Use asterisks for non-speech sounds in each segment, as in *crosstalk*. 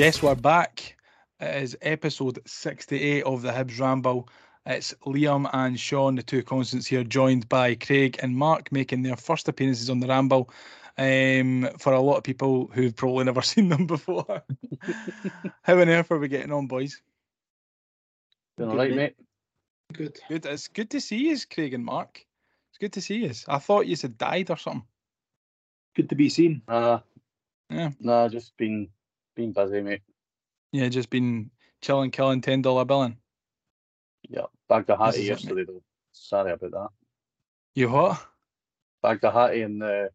Yes, we're back. It is episode 68 of the Hibs Ramble. It's Liam and Sean, the two constants here, joined by Craig and Mark, making their first appearances on the Ramble. Um, for a lot of people who've probably never *laughs* seen them before. *laughs* How on earth are we getting on, boys? Doing all right, mate. Good. Good. It's good to see you, Craig and Mark. It's good to see you. I thought you had died or something. Good to be seen. Nah, Yeah. nah, just been been busy, mate. Yeah, just been chilling, killing ten dollar billing. Yeah, bagged a This hattie is it, yesterday though. Sorry about that. You what? Bagged a hattie in the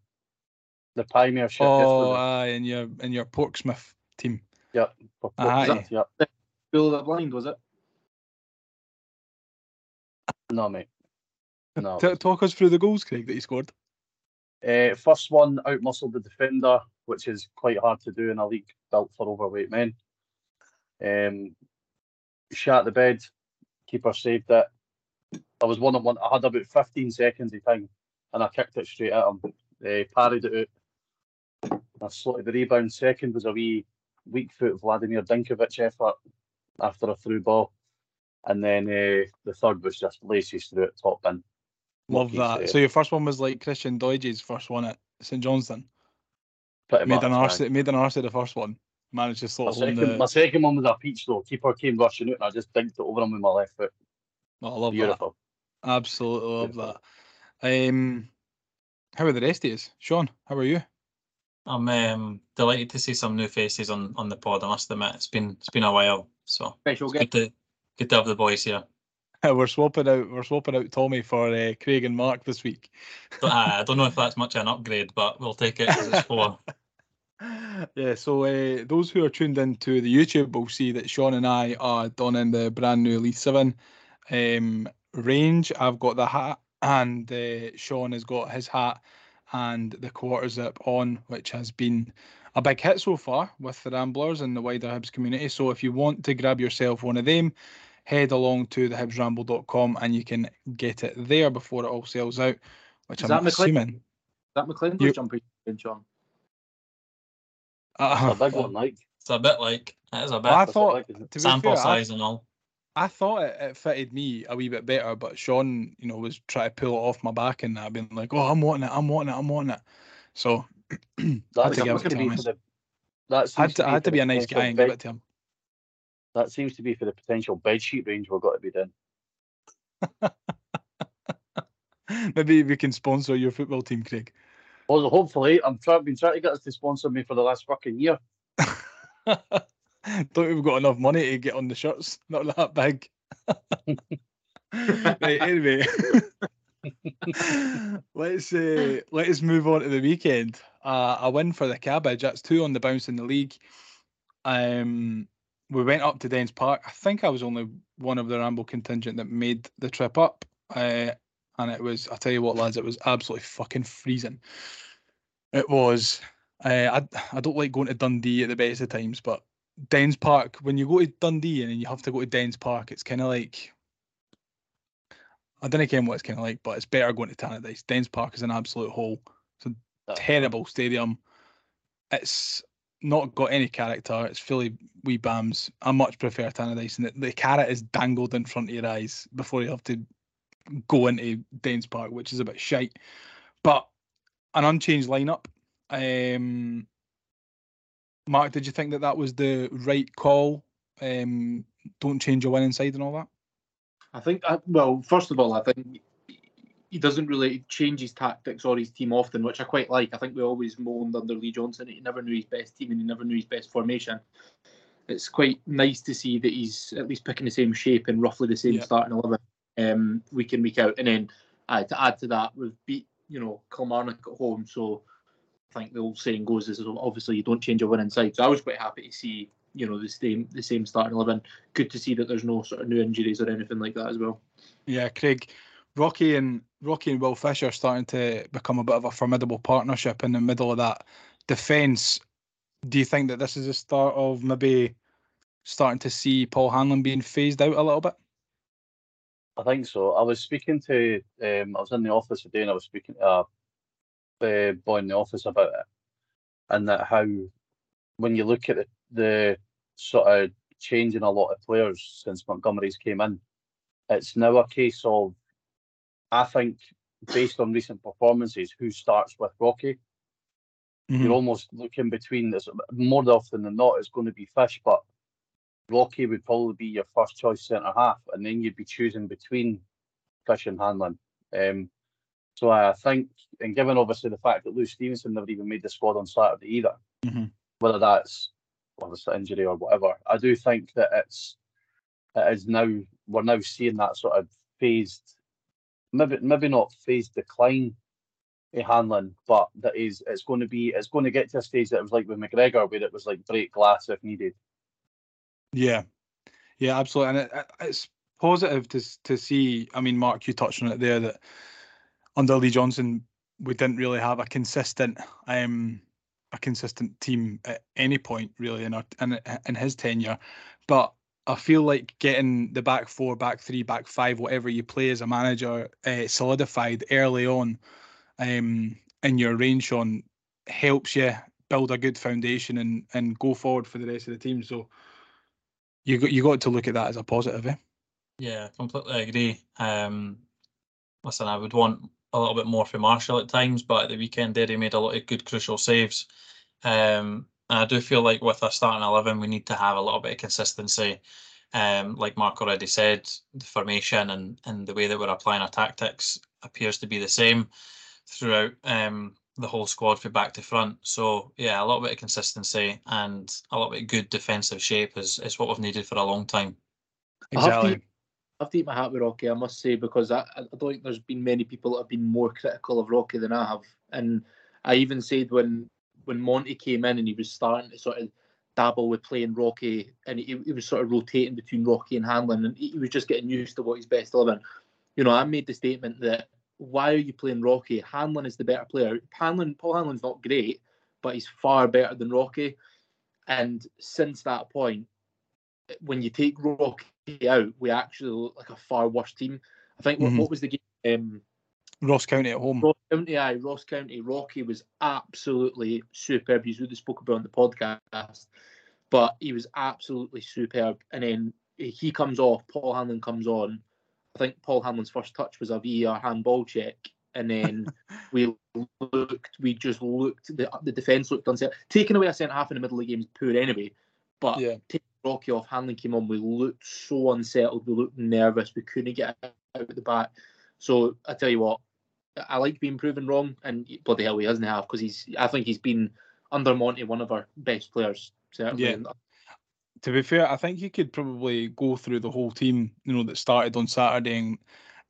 the Piemiership Oh, yesterday. aye, in your in your Porksmouth team. for a Portsmouth, hattie. Yep. Bill the blind was it? No, mate. No. T- talk us through the goals, Craig, that you scored. Uh, first one out muscled the defender, which is quite hard to do in a league built for overweight men. Um, shot the bed, keeper saved it. I was one on one. I had about 15 seconds of time, and I kicked it straight at him. Uh, parried it out. I slotted the rebound. Second was a wee weak foot Vladimir Dinkovic effort after a through ball, and then uh, the third was just laces through it top bin. Love that. save. So your first one was like Christian Doidge's first one at St Johnstone. Pretty Made much, an aye. arse. Made an arse of the first one. Managed to My sort of second, hold my second one was a peach though. Keeper came rushing out and I just dinked it over him with my left foot. Oh, I love Beautiful. that. Absolutely love Beautiful. that. Um, how are the rest of you? Sean, how are you? I'm um, delighted to see some new faces on, on the pod. I must admit, it's been it's been a while, so Special it's guest. good to good to have the boys here. *laughs* We're swapping out. We're swapping out Tommy for uh, Craig and Mark this week. But, uh, I don't know if that's much of an upgrade, but we'll take it as it's *laughs* for. yeah, so uh, those who are tuned into the YouTube will see that Sean and I are donning the brand new Leith 7 um, range. I've got the hat, and uh, Sean has got his hat and the quarter zip on, which has been a big hit so far with the Ramblers and the wider Hibs community. So if you want to grab yourself one of them, head along to thehibsramble.com and you can get it there before it all sells out, which Is I'm that McLean? assuming. Is that McLean You- jumper in Sean? Uh, a big one, like. It's a bit like it is a bit I What's it thought- like, it? to sample fair, I- size and all. I thought it, it fitted me a wee bit better, but Sean, you know, was trying to pull it off my back and I've been like, oh, I'm wanting it, I'm wanting it, I'm wanting it. So *clears throat* I had That's to give it to to be the. That I had to, I had to be a nice guy and bed- give it to him. That seems to be for the potential bed sheet range we've got to be doing. *laughs* Maybe we can sponsor your football team, Craig. Well, hopefully, I'm trying, been trying to get us to sponsor me for the last fucking year. *laughs* Don't think we've got enough money to get on the shirts. Not that big. *laughs* right, anyway. let's uh, let's move on to the weekend. Uh, a win for the Cabbage. That's two on the bounce in the league. Um, we went up to Dens Park. I think I was only one of the Ramble contingent that made the trip up. Uh, and it was, I tell you what, lads, it was absolutely fucking freezing. It was. Uh, I I don't like going to Dundee at the best of times, but Dens Park, when you go to Dundee and you have to go to Dens Park, it's kind of like I don't know what it's kind of like, but it's better going to Tannadice. Dens Park is an absolute hole. It's a terrible stadium. It's not got any character. It's fully wee bams. I much prefer Tannadice, and the, the carrot is dangled in front of your eyes before you have to go into Dens Park, which is a bit shite. But an unchanged lineup. Um, Mark, did you think that that was the right call? Um, don't change your winning side and all that. I think. I, well, first of all, I think he doesn't really change his tactics or his team often, which I quite like. I think we always moaned under Lee Johnson. He never knew his best team and he never knew his best formation. It's quite nice to see that he's at least picking the same shape and roughly the same Yeah. starting eleven um, week in week out. And then uh, to add to that, we've beat you know Kilmarnock at home, so I think the old saying goes is obviously you don't change a winning side. So I was quite happy to see you know the same the same starting eleven. Good to see that there's no sort of new injuries or anything like that as well. Yeah, Craig, Rocky and Rocky and Will Fisher starting to become a bit of a formidable partnership in the middle of that defence. Do you think that this is the start of maybe starting to see Paul Hanlon being phased out a little bit? I think so. I was speaking to, um, I was in the office today and I was speaking to uh, boy in the office about it. and that how when you look at the, the sort of change in a lot of players since Montgomery's came in, it's now a case of I think based on recent performances, who starts with Rocky. Mhm. You're almost looking between this more often than not it's going to be Fish, but Rocky would probably be your first choice centre half, and then you'd be choosing between Fish and Hanlon. Um, so I think, and given obviously the fact that Lou Stevenson never even made the squad on Saturday either, Mhm. whether that's obviously injury or whatever, I do think that it's it is now we're now seeing that sort of phased, maybe maybe not phase decline in Hanlon, but that is it's going to be it's going to get to a stage that it was like with McGregor where it was like break glass if needed. Yeah, yeah, absolutely, and it, it- it's positive to to see. I mean, Mark, you touched on it there that under Lee Johnson, we didn't really have a consistent um a consistent team at any point really in our in, in his tenure, but I feel like getting the back four, back three, back five, whatever you play as a manager, uh, solidified early on um, in your range on helps you build a good foundation and and go forward for the rest of the team. So you got you got to look at that as a positive, eh? Yeah, completely agree. Um, listen, I would want a little bit more from Marshall at times, but at the weekend there he made a lot of good crucial saves. Um, and I do feel like with a starting eleven, we need to have a little bit of consistency. Um, like Mark already said, the formation and and the way that we're applying our tactics appears to be the same throughout um, the whole squad from back to front. So yeah, a little bit of consistency and a little bit of good defensive shape is is what we've needed for a long time. I have to- Exactly. I have to eat my hat with Rocky, I must say, because I, I don't think there's been many people that have been more critical of Rocky than I have. And I even said when when Monty came in and he was starting to sort of dabble with playing Rocky and he, he was sort of rotating between Rocky and Hanlon and he, he was just getting used to what he's best eleven. You know, I made the statement that why are you playing Rocky? Hanlon is the better player. Hanlon, Paul Hanlon's not great, but he's far better than Rocky. And since that point, when you take Rocky out, we actually look like a far worse team. I think what, Mhm. what was the game? Um, Ross County at home. Ross County, aye, Ross County. Rocky was absolutely superb. He's really spoke about on the podcast, but he was absolutely superb. And then he comes off. Paul Hanlon comes on. I think Paul Hanlon's first touch was a VAR handball check, and then *laughs* we looked. We just looked. The, the defence looked unset. Taking away a centre half in the middle of the game is poor anyway. But Yeah. taking Rocky off, Hanlon came on. We looked so unsettled. We looked nervous. We couldn't get out at the back. So I tell you what, I like being proven wrong, and bloody hell, he hasn't have because he's. I think he's been under Monty one of our best players. Certainly. Yeah. To be fair, I think you could probably go through the whole team, you know, that started on Saturday and,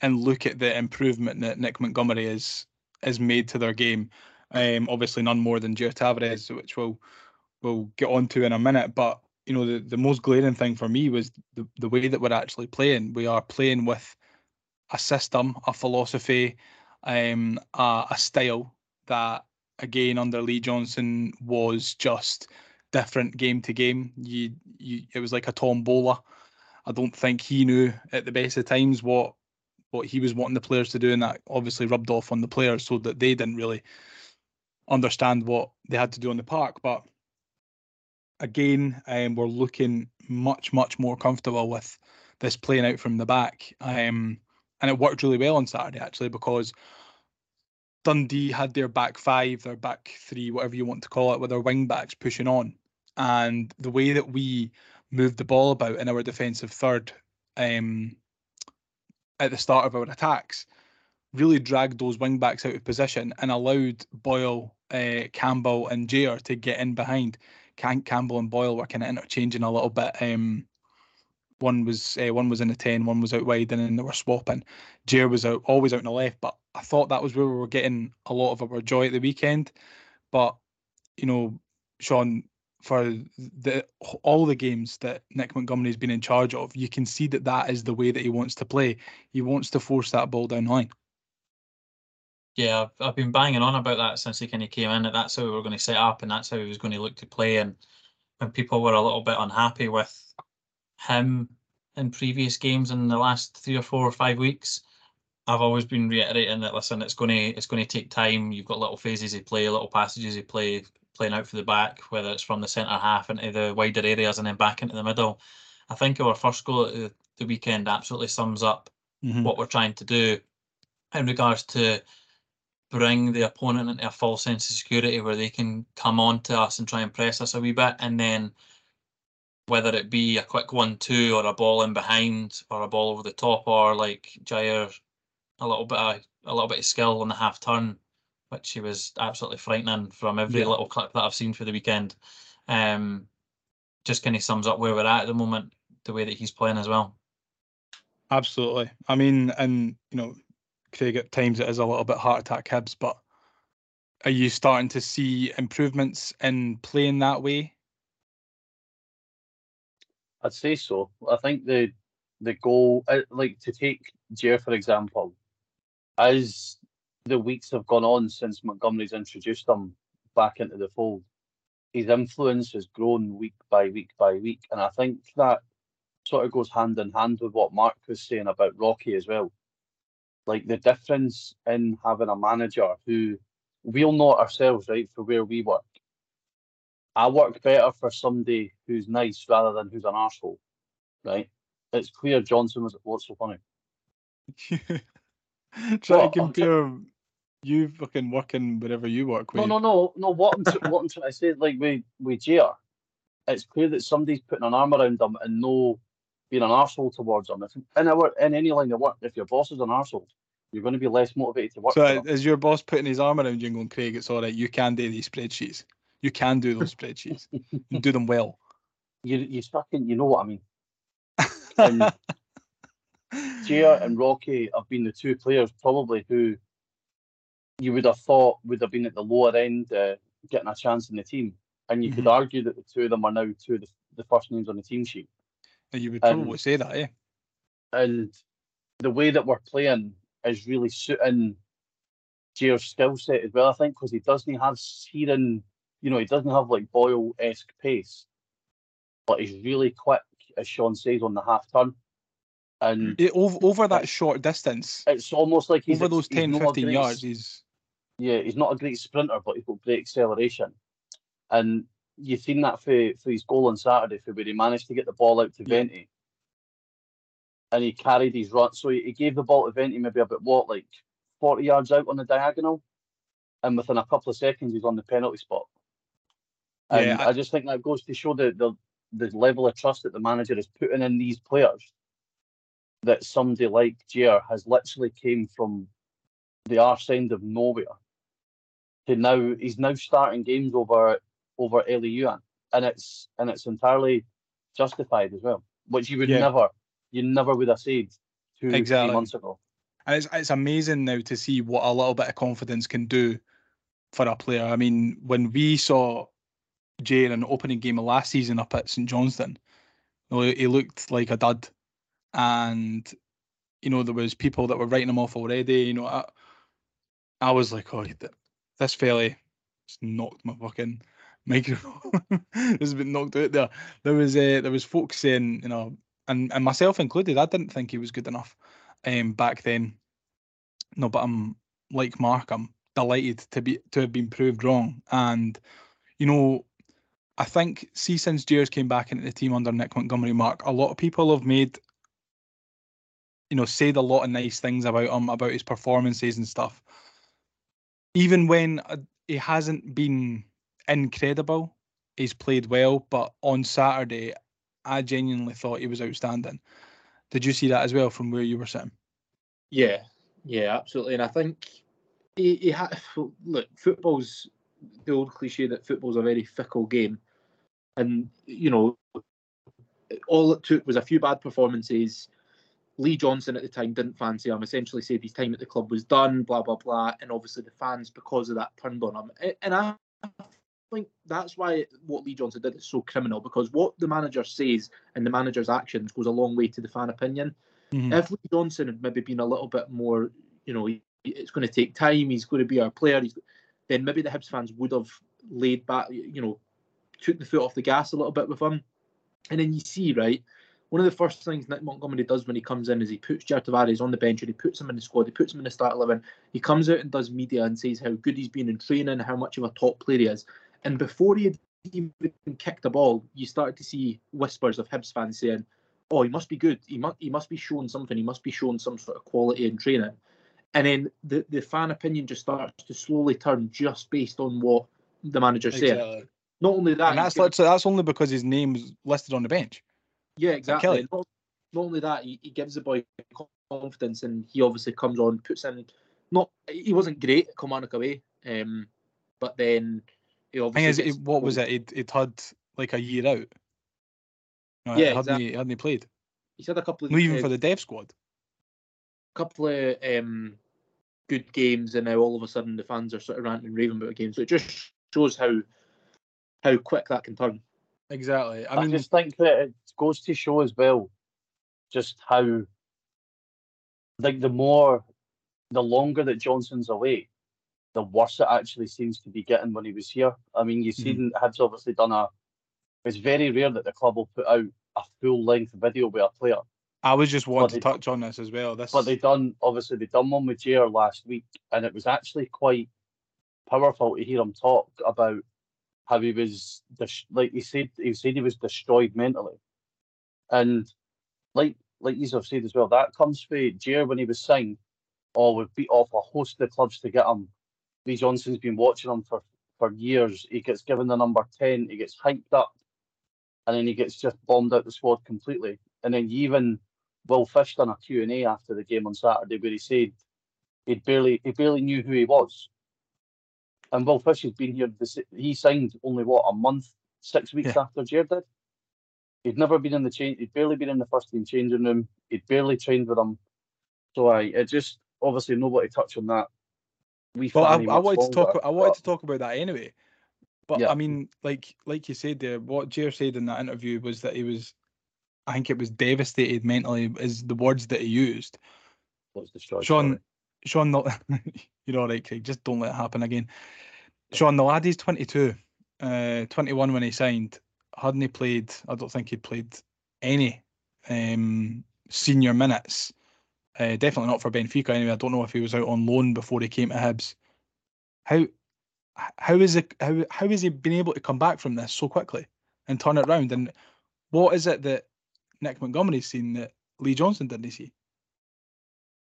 and look at the improvement that Nick Montgomery is is made to their game. Um, obviously none more than Gio Tavares, which we'll we'll get onto in a minute. But you know, the, the most glaring thing for me was the, the way that we're actually playing. We are playing with a system, a philosophy, um, a, a style that again under Lee Johnson was just different game to game. You, you, it was like a tombola. I don't think he knew at the best of times what what he was wanting the players to do, and that obviously rubbed off on the players so that they didn't really understand what they had to do on the park. But again, um, we're looking much much more comfortable with this playing out from the back, um, and it worked really well on Saturday actually because Dundee had their back five, their back three, whatever you want to call it, with their wing backs pushing on. And the way that we moved the ball about in our defensive third um, at the start of our attacks really dragged those wing backs out of position and allowed Boyle, uh, Campbell, and Jair to get in behind. Cam- Campbell and Boyle were kind of interchanging a little bit. Um, one was uh, one was in the ten, one was out wide, and then they were swapping. Jair was out always out on the left, but I thought that was where we were getting a lot of our joy at the weekend. But you know, Sean, for the all the games that Nick Montgomery's been in charge of, you can see that that is the way that he wants to play. He wants to force that ball down line. Yeah, I've, I've been banging on about that since he kind of came in. That that's how we were going to set up, and that's how he was going to look to play. And when people were a little bit unhappy with him in previous games in the last three or four or five weeks, I've always been reiterating that listen, it's going to it's going to take time. You've got little phases he play, little passages he play, playing out for the back, whether it's from the centre half into the wider areas and then back into the middle. I think our first goal at the, weekend absolutely sums up Mhm. what we're trying to do in regards to bring the opponent into a false sense of security where they can come on to us and try and press us a wee bit and then whether it be a quick one two or a ball in behind or a ball over the top or like Jair a little bit of a little bit of skill on the half turn which he was absolutely frightening from every Yeah. little clip that I've seen for the weekend um just kind of sums up where we're at at the moment the way that he's playing as well Absolutely. I mean, and you know, Craig at times it is a little bit heart attack Hibs, but are you starting to see improvements in playing that way? I'd say so. I think the the goal, uh, like to take Jair for example, as the weeks have gone on since Montgomery's introduced him back into the fold, his influence has grown week by week by week, and I think that sort of goes hand in hand with what Mark was saying about Rocky as well. Like the difference in having a manager who we'll know ourselves, right, for where we work. I work better for somebody who's nice rather than who's an arsehole, right? It's clear Johnson was what's so funny. *laughs* Try Well, to compare you fucking working wherever you work with. No, no, no, no. What I'm, tr- what I'm trying to say, like we we Jair, it's clear that somebody's putting an arm around them and no being an arsehole towards them. If in our in any line of work, if your boss is an arsehole, you're going to be less motivated to work. So is your boss putting his arm around you and going, Craig, it's all right, you can do these spreadsheets. You can do those spreadsheets. You do them well. *laughs* You you fucking you know what I mean. *laughs* And and Rocky have been the two players probably who you would have thought would have been at the lower end uh, getting a chance in the team. And you could argue that the two of them are now two of the, the first names on the team sheet. And you would probably say that, eh? And the way that we're playing is really suiting Jair's skill set as well, I think, because he doesn't have searing, you know, he doesn't have like Boyle esque pace, but he's really quick, as Sean says, on the half turn. And It, over, over that short distance, it's almost like he's over those he's 10, not a 15 great yards, he's yeah, he's not a great sprinter, but he's got great acceleration. And you've seen that for, for his goal on Saturday, for where he managed to get the ball out to Yeah. Vente. And he carried his run. So he, he gave the ball to Vente maybe about what, like 40 yards out on the diagonal? And within a couple of seconds, he's on the penalty spot. And Yeah, I, I- just think that goes to show the, the, the level of trust that the manager is putting in these players. That somebody like Jair has literally came from the arse end of nowhere to now he's now starting games over over Elie Youan, and it's and it's entirely justified as well, which you would Yeah. never you never would have said two Exactly. three months ago. And it's it's amazing now to see what a little bit of confidence can do for a player. I mean, when we saw Jay in an opening game of last season up at St Johnstone, he looked like a dud, and you know there was people that were writing him off already. You know, I, I was like, oh, th- this fella just knocked my fucking *laughs* microphone. *laughs* has been knocked out there. There was uh, there was folks saying, you know, and and myself included, I didn't think he was good enough um, back then. No, but I'm like Mark. I'm delighted to be to have been proved wrong. And you know, I think see since Jair's came back into the team under Nick Montgomery, Mark, a lot of people have made, you know, said a lot of nice things about him, about his performances and stuff. Even when uh, he hasn't been incredible, he's played well. But on Saturday, I genuinely thought he was outstanding. Did you see that as well from where you were sitting? Yeah, yeah, absolutely. And I think he, he had *sighs* look, football's the old cliche that football's a very fickle game, and you know, all it took was a few bad performances. Lee Johnson at the time didn't fancy him. Essentially, said his time at the club was done. Blah blah blah. And obviously, the fans, because of that, turned on him. And I think that's why what Lee Johnson did is so criminal. Because what the manager says and the manager's actions goes a long way to the fan opinion Mhm. if Lee Johnson had maybe been a little bit more, you know, it's going to take time. He's going to be our player. He's, then maybe the Hibs fans would have laid back, you know, took the foot off the gas a little bit with him. And then you see, right, one of the first things Nick Montgomery does when he comes in is he puts Jair Tavares on the bench and he puts him in the squad. He puts him in the start eleven. He comes out and does media and says how good he's been in training, how much of a top player he is. And before he had even kicked the ball, you started to see whispers of Hibs fans saying, "Oh, he must be good. He must he must be showing something. He must be showing some sort of quality in training." And then the, the fan opinion just starts to slowly turn just based on what the manager's saying. Exactly. Not only that, And that's given- literally, that's only because his name was listed on the bench. Yeah, exactly. Not, not only that, he, he gives the boy confidence, and he obviously comes on, puts in. Not he wasn't great at Kilmarnock away, um, but then he thing obviously. is, it, what was it? He'd, he'd had like a year out. No, Yeah, hadn't, exactly. he, hadn't he played? He's had a couple of Not even uh, for the dev squad. A couple of um, good games, and now all of a sudden the fans are sort of ranting and raving about games. So it just shows how how quick that can turn. Exactly. I I, mean, just think that it goes to show as well just how, like, the more, the longer that Johnson's away, the worse it actually seems to be getting when he was here. I mean, you've seen mm-hmm. Hibs obviously done a. It's very rare that the club will put out a full length video with a player, I was just wanting to touch on this as well. This, but they done obviously they done one with Jair last week, and it was actually quite powerful to hear him talk about how he was like he said he said he was destroyed mentally, and like like you have said as well, that comes from Jair when he was signed. Oh, we've beat off a host of clubs to get him. Lee Johnson's been watching him for for years. He gets given the number ten. He gets hyped up, and then he gets just bombed out the squad completely. And then even Will Fish done a Q&A after the game on Saturday where he said he barely he barely knew who he was. And Will Fish has been here. He signed only what a month, six weeks Yeah. after Jared did. He'd never been in the change. He'd barely been in the first team changing room. He'd barely trained with him. So I, it just obviously nobody touched on that. We Well, I, I wanted to talk. I wanted but- to talk about that anyway. But Yeah. I mean, like like you said there, what Jair said in that interview was that he was, I think it was devastated mentally. Is the words that he used. was destroyed. Sean. Sean, the, *laughs* you're all right, Craig. Just don't let it happen again. Sean, the lad is 22, uh, 21 when he signed. Hadn't he played? I don't think he'd played any um, senior minutes. Uh, definitely not for Benfica anyway. I don't know if he was out on loan before he came to Hibs. How how is it? How how has he been able to come back from this so quickly and turn it round? And what is it that Nick Montgomery's seen that Lee Johnson didn't see?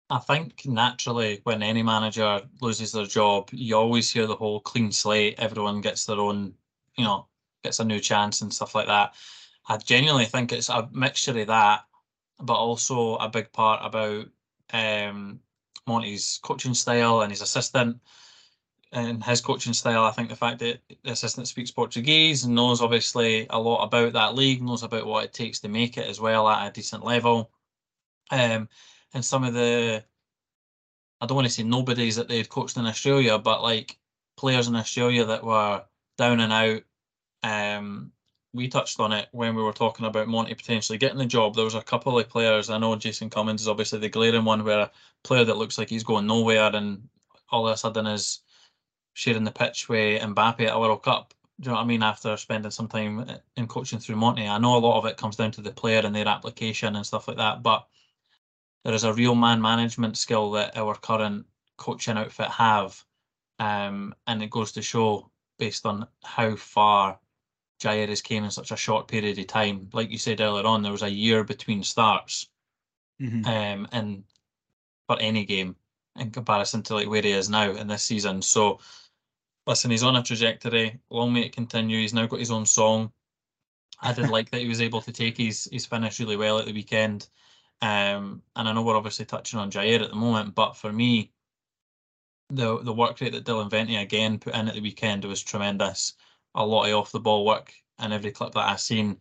I think naturally, when any manager loses their job, you always hear the whole clean slate. Everyone gets their own, you know, gets a new chance and stuff like that. I genuinely think it's a mixture of that, but also a big part about um, Monty's coaching style and his assistant and his coaching style. I think the fact that the assistant speaks Portuguese and knows obviously a lot about that league, knows about what it takes to make it as well at a decent level. Um, and some of the I don't want to say nobodies that they've coached in Australia, but like players in Australia that were down and out. Um, we touched on it when we were talking about Monty potentially getting the job. There was a couple of players. I know Jason Cummings is obviously the glaring one, where a player that looks like he's going nowhere, and all of a sudden is sharing the pitch with Mbappe at a World Cup. Do you know what I mean? After spending some time in coaching through Monty, I know a lot of it comes down to the player and their application and stuff like that, but there is a real man management skill that our current coaching outfit have, um, and it goes to show based on how far Jair has came in such a short period of time. Like you said earlier on, there was a year between starts, Mhm. um, and for any game in comparison to like where he is now in this season. So, listen, he's on a trajectory. Long may it continue. He's now got his own song. I did like that he was able to take his his finish really well at the weekend. Um, and I know we're obviously touching on Jair at the moment, but for me, the the work rate that Dylan Vente again put in at the weekend was tremendous. A lot of off the ball work, and every clip that I've seen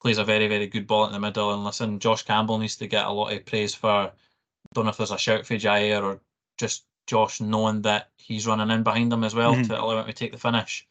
plays a very very good ball in the middle. And listen, Josh Campbell needs to get a lot of praise for. Don't know if there's a shout for Jair or just Josh knowing that he's running in behind him as well Mhm. to allow him to take the finish.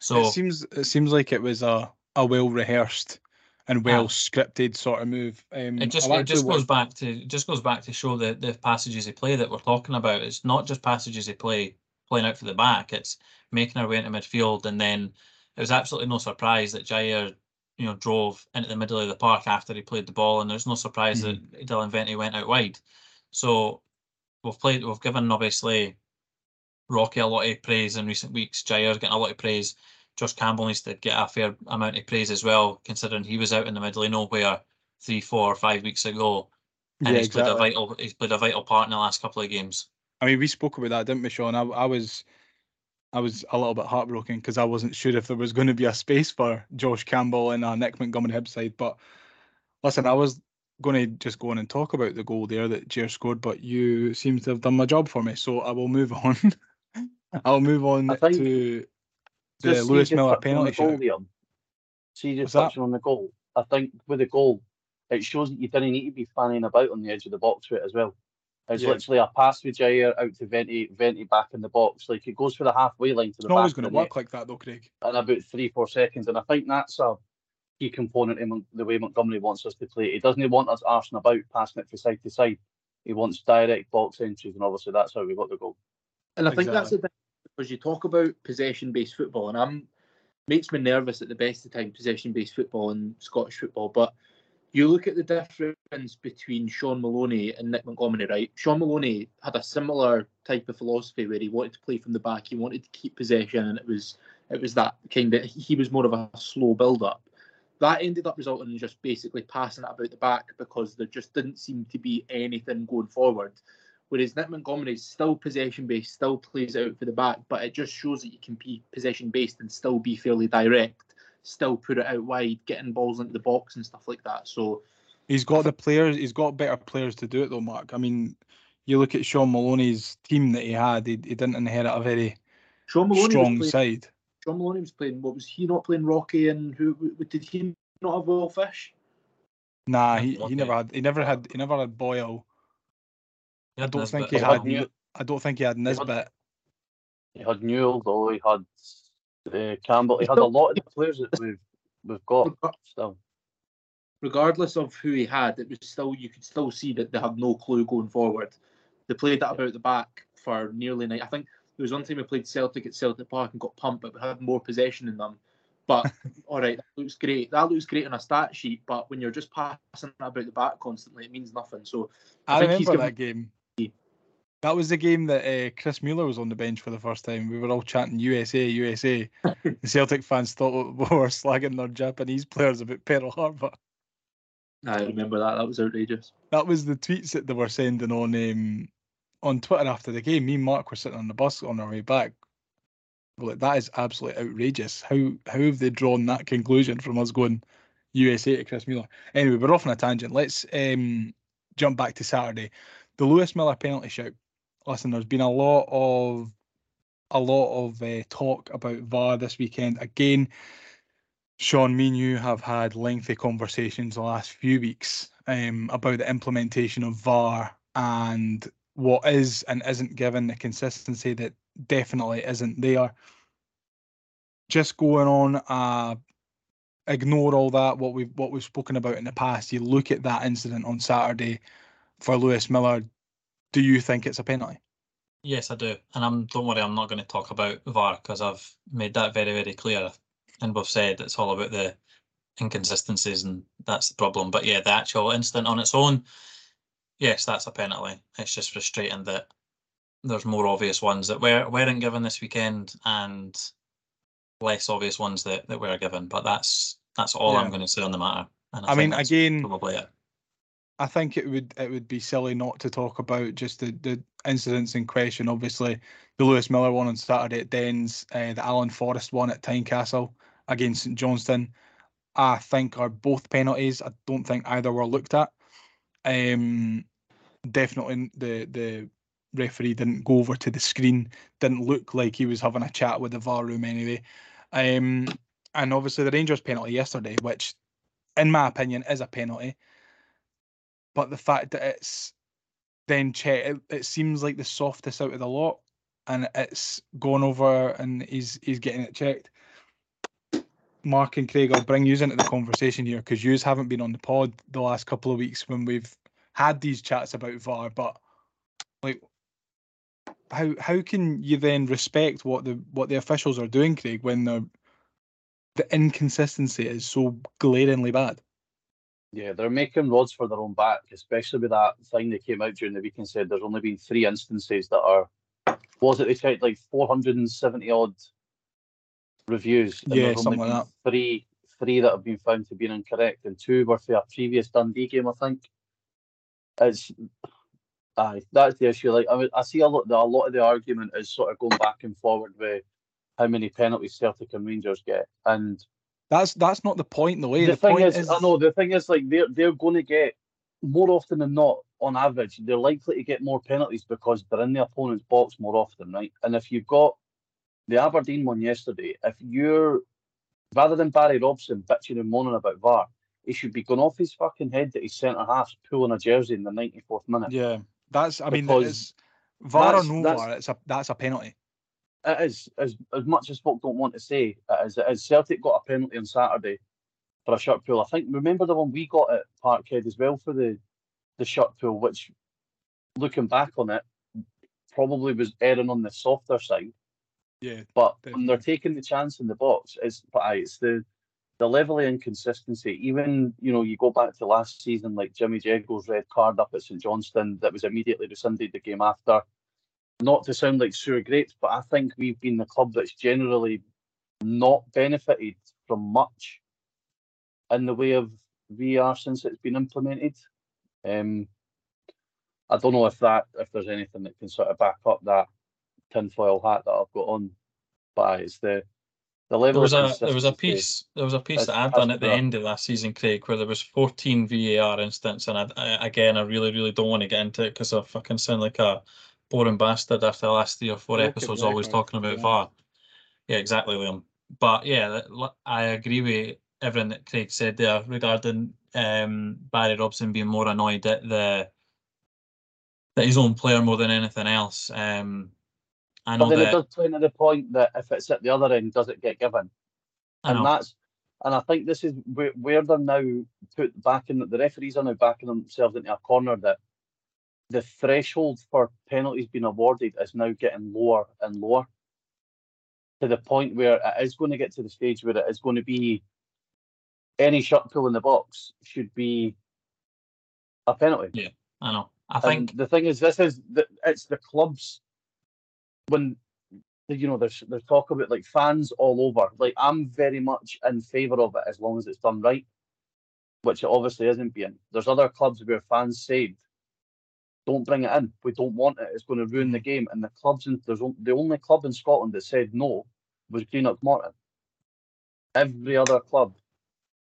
So it seems it seems like it was a, a well rehearsed and well Ah. scripted sort of move. Um, It just it just goes back to it just goes back to show the the passages of play that we're talking about. It's not just passages of play playing out for the back. It's making our way into midfield, and then it was absolutely no surprise that Jair, you know, drove into the middle of the park after he played the ball, and there's no surprise that Dylan Vente went out wide. So we've played, we've given obviously Rocky a lot of praise in recent weeks. Jair's getting a lot of praise. Josh Campbell needs to get a fair amount of praise as well, considering he was out in the middle of nowhere three, four, or five weeks ago, and Yeah, he's played a vital he's played a vital part in the last couple of games. I mean, we spoke about that, didn't we, Sean? I, I was, I was a little bit heartbroken because I wasn't sure if there was going to be a space for Josh Campbell and uh, Nick Montgomery Hibs side. But listen, I was going to just go on and talk about the goal there that Jair scored, but you seem to have done my job for me, so I will move on. *laughs* I'll move on to the Lewis Miller penalty shoot. See, just touching on the goal. I think with the goal, it shows that you didn't need to be fanning about on the edge of the box with it as well. It's Yeah. literally a pass with Jair out to Vente, Vente back in the box. Like it goes for the halfway line to It's the not back always going to work like that, though, Craig. in about three, four seconds. And I think that's a key component in the way Montgomery wants us to play. He doesn't want us arsing about, passing it from side to side. He wants direct box entries, and obviously that's how we got the goal. And I think that's Exactly. the thing because you talk about possession-based football, and I'm makes me nervous at the best of time possession-based football and Scottish football. But you look at the difference between Shaun Maloney and Nick Montgomery, right? Shaun Maloney had a similar type of philosophy where he wanted to play from the back, he wanted to keep possession, and it was it was that kind of he was more of a slow build-up. That ended up resulting in just basically passing it about the back because there just didn't seem to be anything going forward. Whereas Nick Montgomery is still possession based, still plays out for the back, but it just shows that you can be possession based and still be fairly direct, still put it out wide, getting balls into the box and stuff like that. So He's got the players. He's got better players to do it, though, Mark. I mean, you look at Shaun Maloney's team that he had. He, he didn't inherit a very Shaun Maloney strong playing, side. Shaun Maloney was playing. What was he not playing? Rocky and who who- did he not have Will Fish? Nah, he, he okay. never had. He never had. He never had Boyle. Yeah, I don't Nisbet think he as had had. well. New- N- I don't think he had Nisbet. He had Newell, though. He had uh, Campbell. He had a lot of the players that we've we've got still. regardless of who he had, it was still you could still see that they had no clue going forward. They played that about the back for nearly night. I think there was one time we played Celtic at Celtic Park and got pumped, but we had more possession in them. But *laughs* all right, that looks great. That looks great on a stat sheet, but when you're just passing about the back constantly, it means nothing. So I I, think he's remember that game. That was the game that uh, Chris Mueller was on the bench for the first time. We were all chanting USA, USA. *laughs* the Celtic fans thought we *laughs* were slagging their Japanese players about Pearl Harbor. I remember that. That was outrageous. That was the tweets that they were sending on um, on Twitter after the game. Me and Mark were sitting on the bus on our way back. Like, that is absolutely outrageous. How how have they drawn that conclusion from us going USA to Chris Mueller? Anyway, we're off on a tangent. Let's um, jump back to Saturday. The Lewis Miller penalty shout. Listen, there's been a lot of a lot of uh, talk about VAR this weekend. Again, Sean, me and you have had lengthy conversations the last few weeks um, about the implementation of VAR and what is and isn't given, the consistency that definitely isn't there. Just going on, uh, ignore all that. What we've what we've spoken about in the past. You look at that incident on Saturday for Lewis Miller. Do you think it's a penalty? Yes, I do. And I'm don't worry, I'm not going to talk about VAR because I've made that very, very clear. And we've said it's all about the inconsistencies and that's the problem. But yeah, the actual incident on its own, yes, that's a penalty. It's just frustrating that there's more obvious ones that were, weren't given this weekend and less obvious ones that, that were given. But that's that's all I'm going to say on the matter. And I mean, think again, probably it. I think it would it would be silly not to talk about just the, the incidents in question. Obviously, the Lewis Miller one on Saturday at Dens, uh, the Alan Forrest one at Tynecastle against St Johnstone, I think are both penalties. I don't think either were looked at. Um, definitely the the referee didn't go over to the screen. Didn't look like he was having a chat with the VAR room anyway. Um, and obviously the Rangers penalty yesterday, which, in my opinion, is a penalty but the fact that it's then check it, it seems like the softest out of the lot and it's gone over and he's he's getting it checked mark and craig i'll bring you into the conversation here because you haven't been on the pod the last couple of weeks when we've had these chats about var but like how how can you then respect what the what the officials are doing craig when the the inconsistency is so glaringly bad Yeah, they're making rods for their own back, especially with that thing that came out during the weekend. said there's only been three instances that are was it they said like 470 odd reviews. and Yeah, something like been Three, three that have been found to be incorrect, and two were for a previous Dundee game, I think. It's, aye, that's the issue. Like I, mean, I see a lot. A lot of the argument is sort of going back and forward with how many penalties Celtic and Rangers get, and That's that's not the point. The eh? way the, the, thing point is, is, I know the thing is like they're they're going to get more often than not on average they're likely to get more penalties because they're in the opponent's box more often, right? And if you've got the Aberdeen one yesterday, if you're rather than Barry Robson bitching and moaning about VAR, he should be going off his fucking head that his centre half's pulling a jersey in the ninety fourth minute. yeah, that's. I mean, Because it's VAR or no VAR, it's a that's a penalty. It is as as much as folk don't want to say it is. It is. Celtic got a penalty on Saturday for a shot pull. I think remember the one we got at Parkhead as well for the the shot pull, which looking back on it probably was erring on the softer side. Yeah, But when they're taking the chance in the box, it's but aye, it's the the level of inconsistency. Even you know you go back to last season, like Jimmy Jeggo's red card up at St Johnstone that was immediately rescinded the game after. Not to sound like sewer grapes, but I think we've been the club that's generally not benefited from much in the way of VR since it's been implemented. Um, I don't know if that if there's anything that can sort of back up that tinfoil hat that I've got on, but it's the the level. There was a there was a piece there was a piece that I'd done at the end of last season, Craig, where there was 14 VAR incidents, and I, I again I really really don't want to get into it because I fucking sound like a boring bastard after the last three or four episodes always record, talking about yeah. VAR. Yeah, exactly, Liam. But yeah, I agree with everything that Craig said there regarding um, Barry Robson being more annoyed at the that his own player more than anything else. Um, I But then it does play into the point that if it's at the other end, does it get given? And that's and I think this is where, where they're now put back in the referees are now backing themselves into a corner that the threshold for penalties being awarded is now getting lower and lower to the point where it is going to get to the stage where it is going to be any shot pull in the box should be a penalty. Yeah, I know. I And think the thing is, this is the, it's the clubs when you know there's there's talk about like fans all over. Like I'm very much in favour of it as long as it's done right, which it obviously isn't being. There's other clubs where fans said, "Don't bring it in. We don't want it. It's going to ruin the game." And the clubs in there's the only club in Scotland that said no was Greenock Morton. Every other club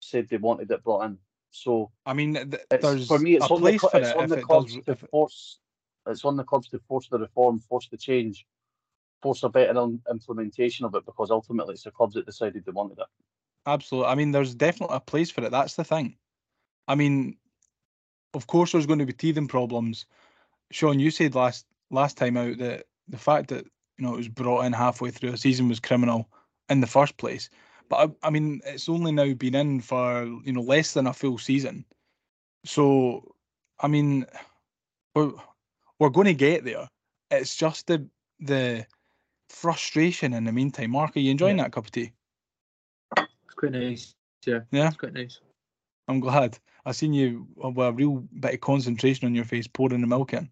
said they wanted it brought in. So I mean, th- it's, there's for me, it's on the cl- it's on the it clubs does. to force. It's on the clubs to force the reform, force the change, force a better im- implementation of it because ultimately it's the clubs that decided they wanted it. Absolutely. I mean, there's definitely a place for it. That's the thing. I mean, of course, there's going to be teething problems. Sean, you said last last time out that the fact that you know it was brought in halfway through a season was criminal in the first place. But I, I mean, it's only now been in for you know less than a full season. So, I mean, we're we're going to get there. It's just the the frustration in the meantime. Mark, are you enjoying that cup of tea? It's quite nice. Yeah. Yeah? It's quite nice. I'm glad. I've seen you with a real bit of concentration on your face pouring the milk in.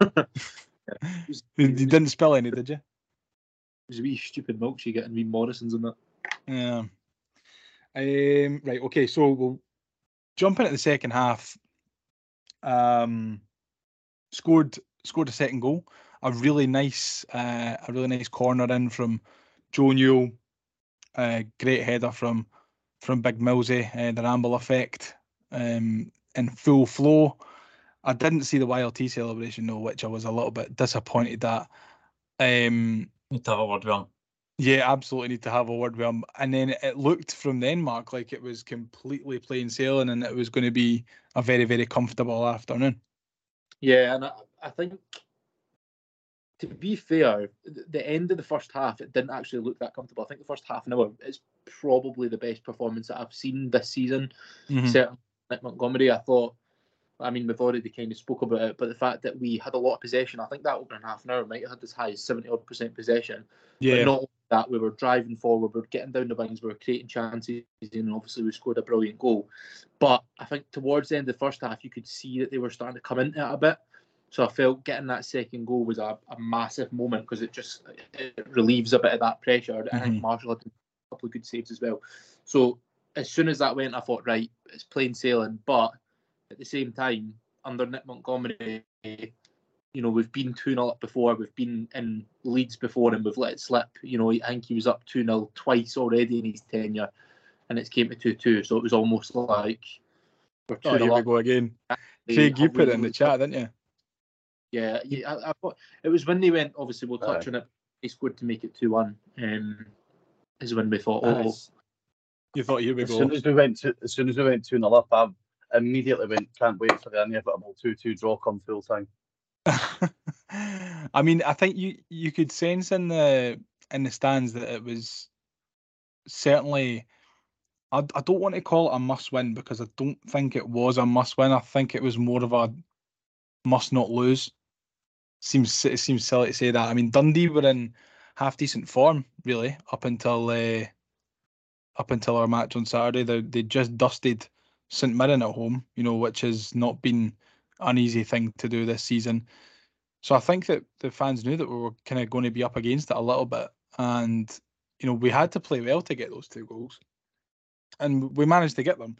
*laughs* *laughs* You, you didn't spill any, did you? There's a wee stupid milkshake getting wee Morrison's in that. Yeah. Um, right. Okay. So we'll jump into the second half. Um, scored scored a second goal. A really nice, uh, a really nice corner in from Joe Newell. Uh, great header from from Big Millsy. Uh, the ramble effect um, in full flow. I didn't see the YLT celebration though, which I was a little bit disappointed at. Um, need to have a word with him. yeah, absolutely need to have a word with him. And then it looked from then, Mark, like it was completely plain sailing and it was going to be a very, very comfortable afternoon. Yeah, and I, I think to be fair, the end of the first half it didn't actually look that comfortable. I think the first half an hour is probably the best performance that I've seen this season. Mhm. Certainly, Nick Montgomery, I thought. I mean, we've already kind of spoke about it, but the fact that we had a lot of possession, I think that opening half an hour might have had as high as seventy odd percent possession. Yeah, But not only that, we were driving forward, we were getting down the wings, we were creating chances, and obviously we scored a brilliant goal. But I think towards the end of the first half, you could see that they were starting to come into it a bit. So I felt getting that second goal was a, a massive moment because it just it relieves a bit of that pressure. I think Mhm. Marshall had a couple of good saves as well. So as soon as that went, I thought, right, it's plain sailing. But at the same time, under Nick Montgomery, you know, we've been 2 0 up before, we've been in leads before, and we've let it slip. You know, I think he was up 2 0 twice already in his tenure, and it's came to 2 2. So it was almost like we're 2 Oh, here 0 we up. go again. Craig, you put it in the chat, didn't you? Yeah, yeah I, I thought it was when they went. Obviously, we'll touch Aye. on it. They scored to make it 2 1. Um, is when we thought, oh, As, You thought here we as go. soon as we went to as soon as we went two 0 up, I immediately went, can't wait for the inevitable two two draw come full time. *laughs* I mean, I think you you could sense in the in the stands that it was certainly. I, I don't want to call it a must win because I don't think it was a must win. I think it was more of a must not lose. Seems seems silly to say that. I mean, Dundee were in half decent form really up until uh, up until our match on Saturday. They they just dusted St Mirren at home, you know, which has not been an easy thing to do this season. So I think that the fans knew that we were kind of going to be up against it a little bit, and you know we had to play well to get those two goals, and we managed to get them.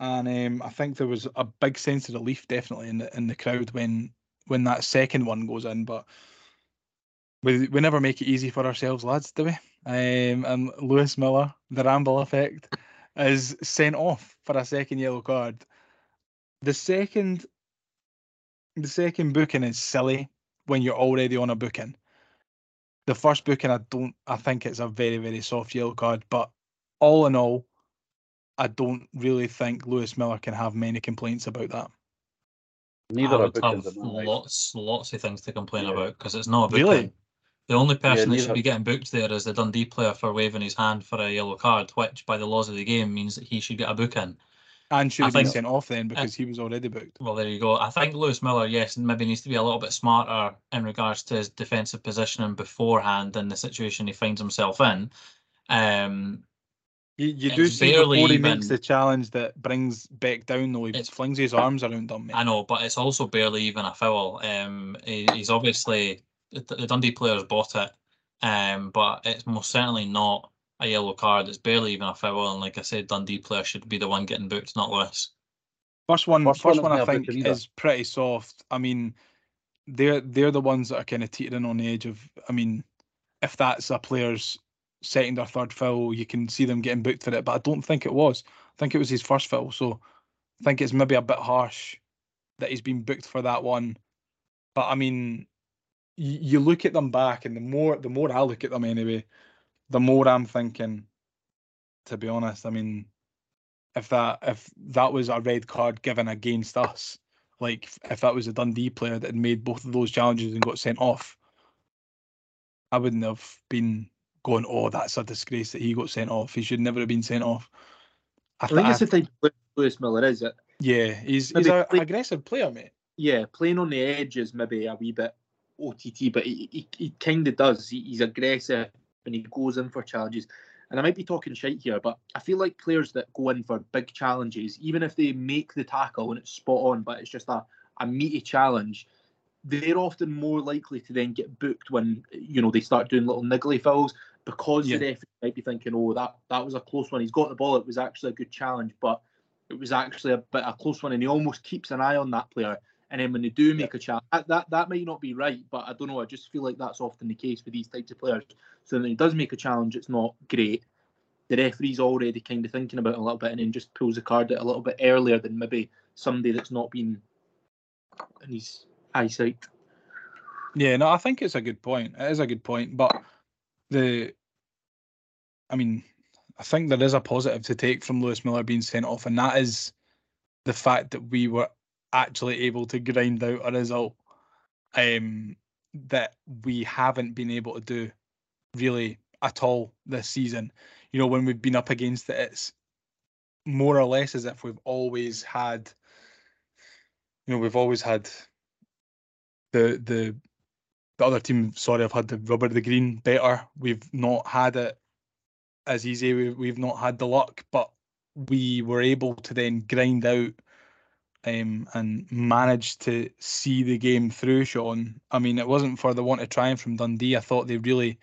And um, I think there was a big sense of relief definitely in the in the crowd when when that second one goes in. But we we never make it easy for ourselves, lads, do we? Um, and Lewis Miller, the Ramble effect, is sent off for a second yellow card. The second the second booking is silly when you're already on a booking. The first booking, I don't. I think it's a very, very soft yellow card. But all in all, I don't really think Lewis Miller can have many complaints about that. Neither I are would have in my lots, lots of things to complain Yeah. about because it's not a booking. Really? The only person that should be getting booked there is the Dundee player for waving his hand for a yellow card, which by the laws of the game means that he should get a booking. And should I have been sent off then because he was already booked. Well, there you go. I think Lewis Miller, yes, maybe needs to be a little bit smarter in regards to his defensive positioning beforehand in the situation he finds himself in. Um, You, you do see barely before he makes even- the challenge that brings Beck down though. He It's- flings his arms around him. mate. I know, but it's also barely even a foul. Um, he, he's obviously the, the Dundee players bought it, um, but it's most certainly not a yellow card. It's barely even a foul, and like I said, Dundee player should be the one getting booked, not Lewis. First one, First first, one one, I think is pretty soft. I mean, they're they're the ones that are kind of teetering on the edge of. I mean, if that's a player's second or third foul, you can see them getting booked for it. But I don't think it was. I think it was his first foul. So I think it's maybe a bit harsh that he's been booked for that one. But I mean, you, you look at them back, and the more the more I look at them anyway, the more I'm thinking. To be honest, I mean, if that if that was a red card given against us, like if that was a Dundee player that had made both of those challenges and got sent off, I wouldn't have been going, "Oh, that's a disgrace that he got sent off. He should never have been sent off." I, I th- think I it's the type of Lewis Miller is it. yeah, he's he's an play- aggressive player, mate. Yeah, playing on the edge is maybe a wee bit OTT, but he, he, he kind of does. He, he's aggressive and he goes in for challenges. And I might be talking shite here, but I feel like players that go in for big challenges, even if they make the tackle and it's spot on, but it's just a, a meaty challenge, they're often more likely to then get booked when you know they start doing little niggly fouls because Yeah. the referee might be thinking, "Oh, that that was a close one. He's got the ball. It was actually a good challenge, but it was actually a bit a close one." And he almost keeps an eye on that player. And then when they do make a challenge, that, that that might not be right, but I don't know. I just feel like that's often the case with these types of players. So when he does make a challenge, it's not great. The referee's already kind of thinking about it a little bit, and then just pulls the card out a little bit earlier than maybe somebody that's not been in his eyesight. Yeah, no, I think it's a good point. It is a good point, but the, I mean, I think there is a positive to take from Lewis Miller being sent off, and that is the fact that we were actually able to grind out a result um, that we haven't been able to do really at all this season. You know, when we've been up against it, it's more or less as if we've always had, you know, we've always had the the the other team, sorry, I've had the rubber the green better. We've not had it as easy. We, we've not had the luck, but we were able to then grind out um, and managed to see the game through, Sean. I mean, it wasn't for the want of trying from Dundee. I thought they really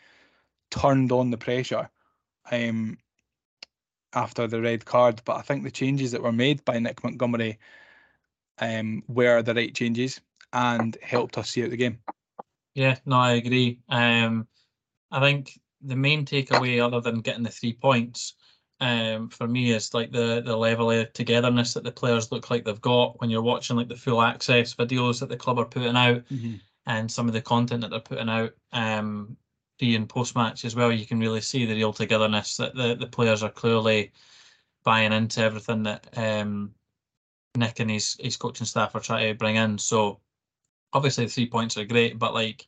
turned on the pressure um, after the red card, but I think the changes that were made by Nick Montgomery um, were the right changes and helped us see out the game. Yeah, no, I agree. Um, I think the main takeaway, other than getting the three points, um, for me is like the the level of togetherness that the players look like they've got when you're watching like the full access videos that the club are putting out and some of the content that they're putting out um pre and post match as well. You can really see the real togetherness that the the players are clearly buying into everything that um Nick and his his coaching staff are trying to bring in. So obviously the three points are great, but like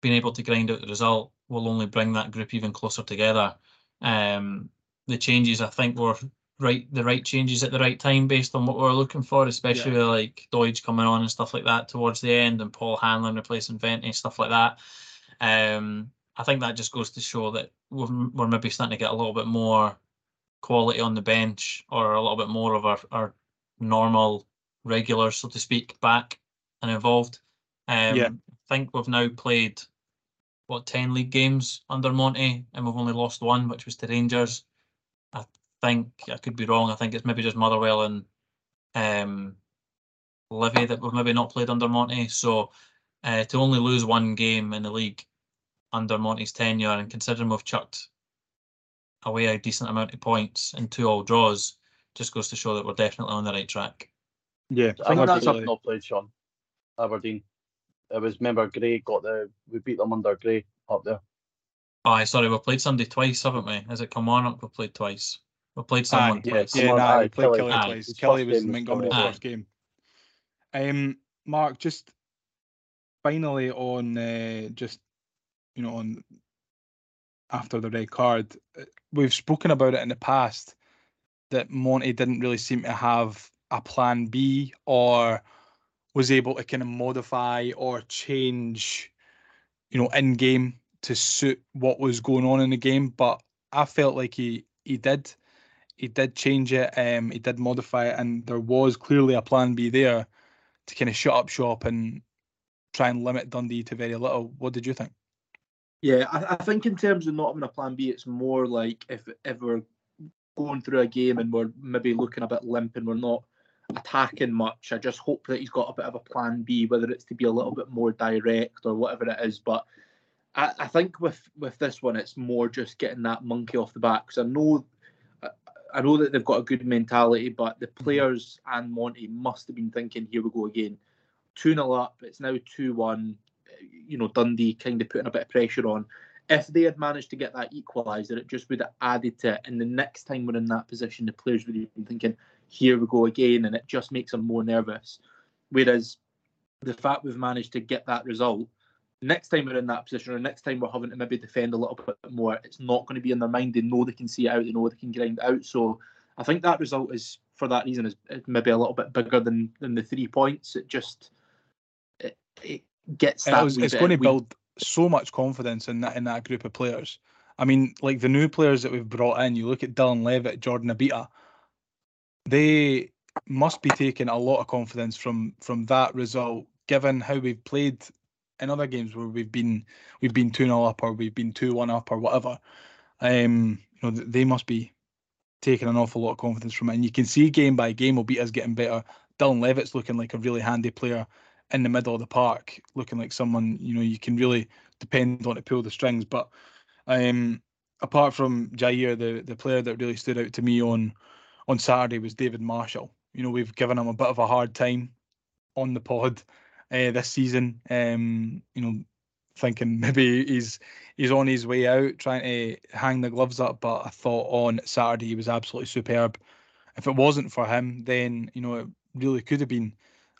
being able to grind out the result will only bring that group even closer together. Um, the changes I think were right the right changes at the right time based on what we were looking for, especially with like Doidge coming on and stuff like that towards the end and Paul Hanlon replacing Vente, stuff like that. Um, I think that just goes to show that we're, we're maybe starting to get a little bit more quality on the bench or a little bit more of our, our normal regulars, so to speak, back and involved. Um, Yeah. I think we've now played what ten league games under Monty, and we've only lost one, which was to Rangers. I think I could be wrong. I think it's maybe just Motherwell and um, Livy that we've maybe not played under Monty. So uh, to only lose one game in the league under Monty's tenure, and considering we've chucked away a decent amount of points in two all draws, just goes to show that we're definitely on the right track. Yeah, I think that's absolutely. something not played, Sean. Aberdeen. It was remember Gray got the we beat them under Gray up there. Oh, sorry, we've played somebody twice, haven't we? Has it come on up? We've played twice. We've played someone Aye, yeah, twice. Yeah, Come on, nah, aye, we played Kelly- Kelly aye, twice. his Kelly was game was Montgomery's first game. Um, Mark, just finally on uh, just you know on after the red card, uh, we've spoken about it in the past that Monty didn't really seem to have a plan B or was able to kind of modify or change, you know, in game to suit what was going on in the game. But I felt like he he did. He did change it, um, he did modify it, and there was clearly a plan B there to kind of shut up shop and try and limit Dundee to very little. What did you think? Yeah, I, I think in terms of not having a plan B, it's more like if if we're going through a game and we're maybe looking a bit limp and we're not attacking much. I just hope that he's got a bit of a plan B, whether it's to be a little bit more direct or whatever it is. But I, I think with with this one, it's more just getting that monkey off the back. Because I know, I- know that they've got a good mentality, but the mm-hmm. players and Monty must have been thinking, "Here we go again, two 0 up. It's now two one. You know, Dundee kind of putting a bit of pressure on." If they had managed to get that equaliser, it just would have added to it. And the next time we're in that position, the players would have been thinking, here we go again, and it just makes them more nervous. Whereas the fact we've managed to get that result, next time we're in that position, or next time we're having to maybe defend a little bit more, it's not going to be in their mind. They know they can see it out, they know they can grind it out. So I think that result is, for that reason, is maybe a little bit bigger than than the three points. It just it, it gets It that. was, it's going to build so much confidence in that in that group of players. I mean, like the new players that we've brought in. You look at Dylan Levitt, Jordan Obita. They must be taking a lot of confidence from from that result, given how we've played in other games where we've been we've been two 0 up or we've been two one up or whatever. Um, you know, they must be taking an awful lot of confidence from it. And you can see game by game, Obita's getting better. Dylan Levitt's looking like a really handy player in the middle of the park, looking like someone you know you can really depend on to pull the strings. But um, apart from Jair, the the player that really stood out to me on on Saturday was David Marshall. You know, we've given him a bit of a hard time on the pod uh, this season. Um, you know, thinking *laughs* maybe he's he's on his way out, trying to hang the gloves up. But I thought on Saturday he was absolutely superb. If it wasn't for him, then you know it really could have been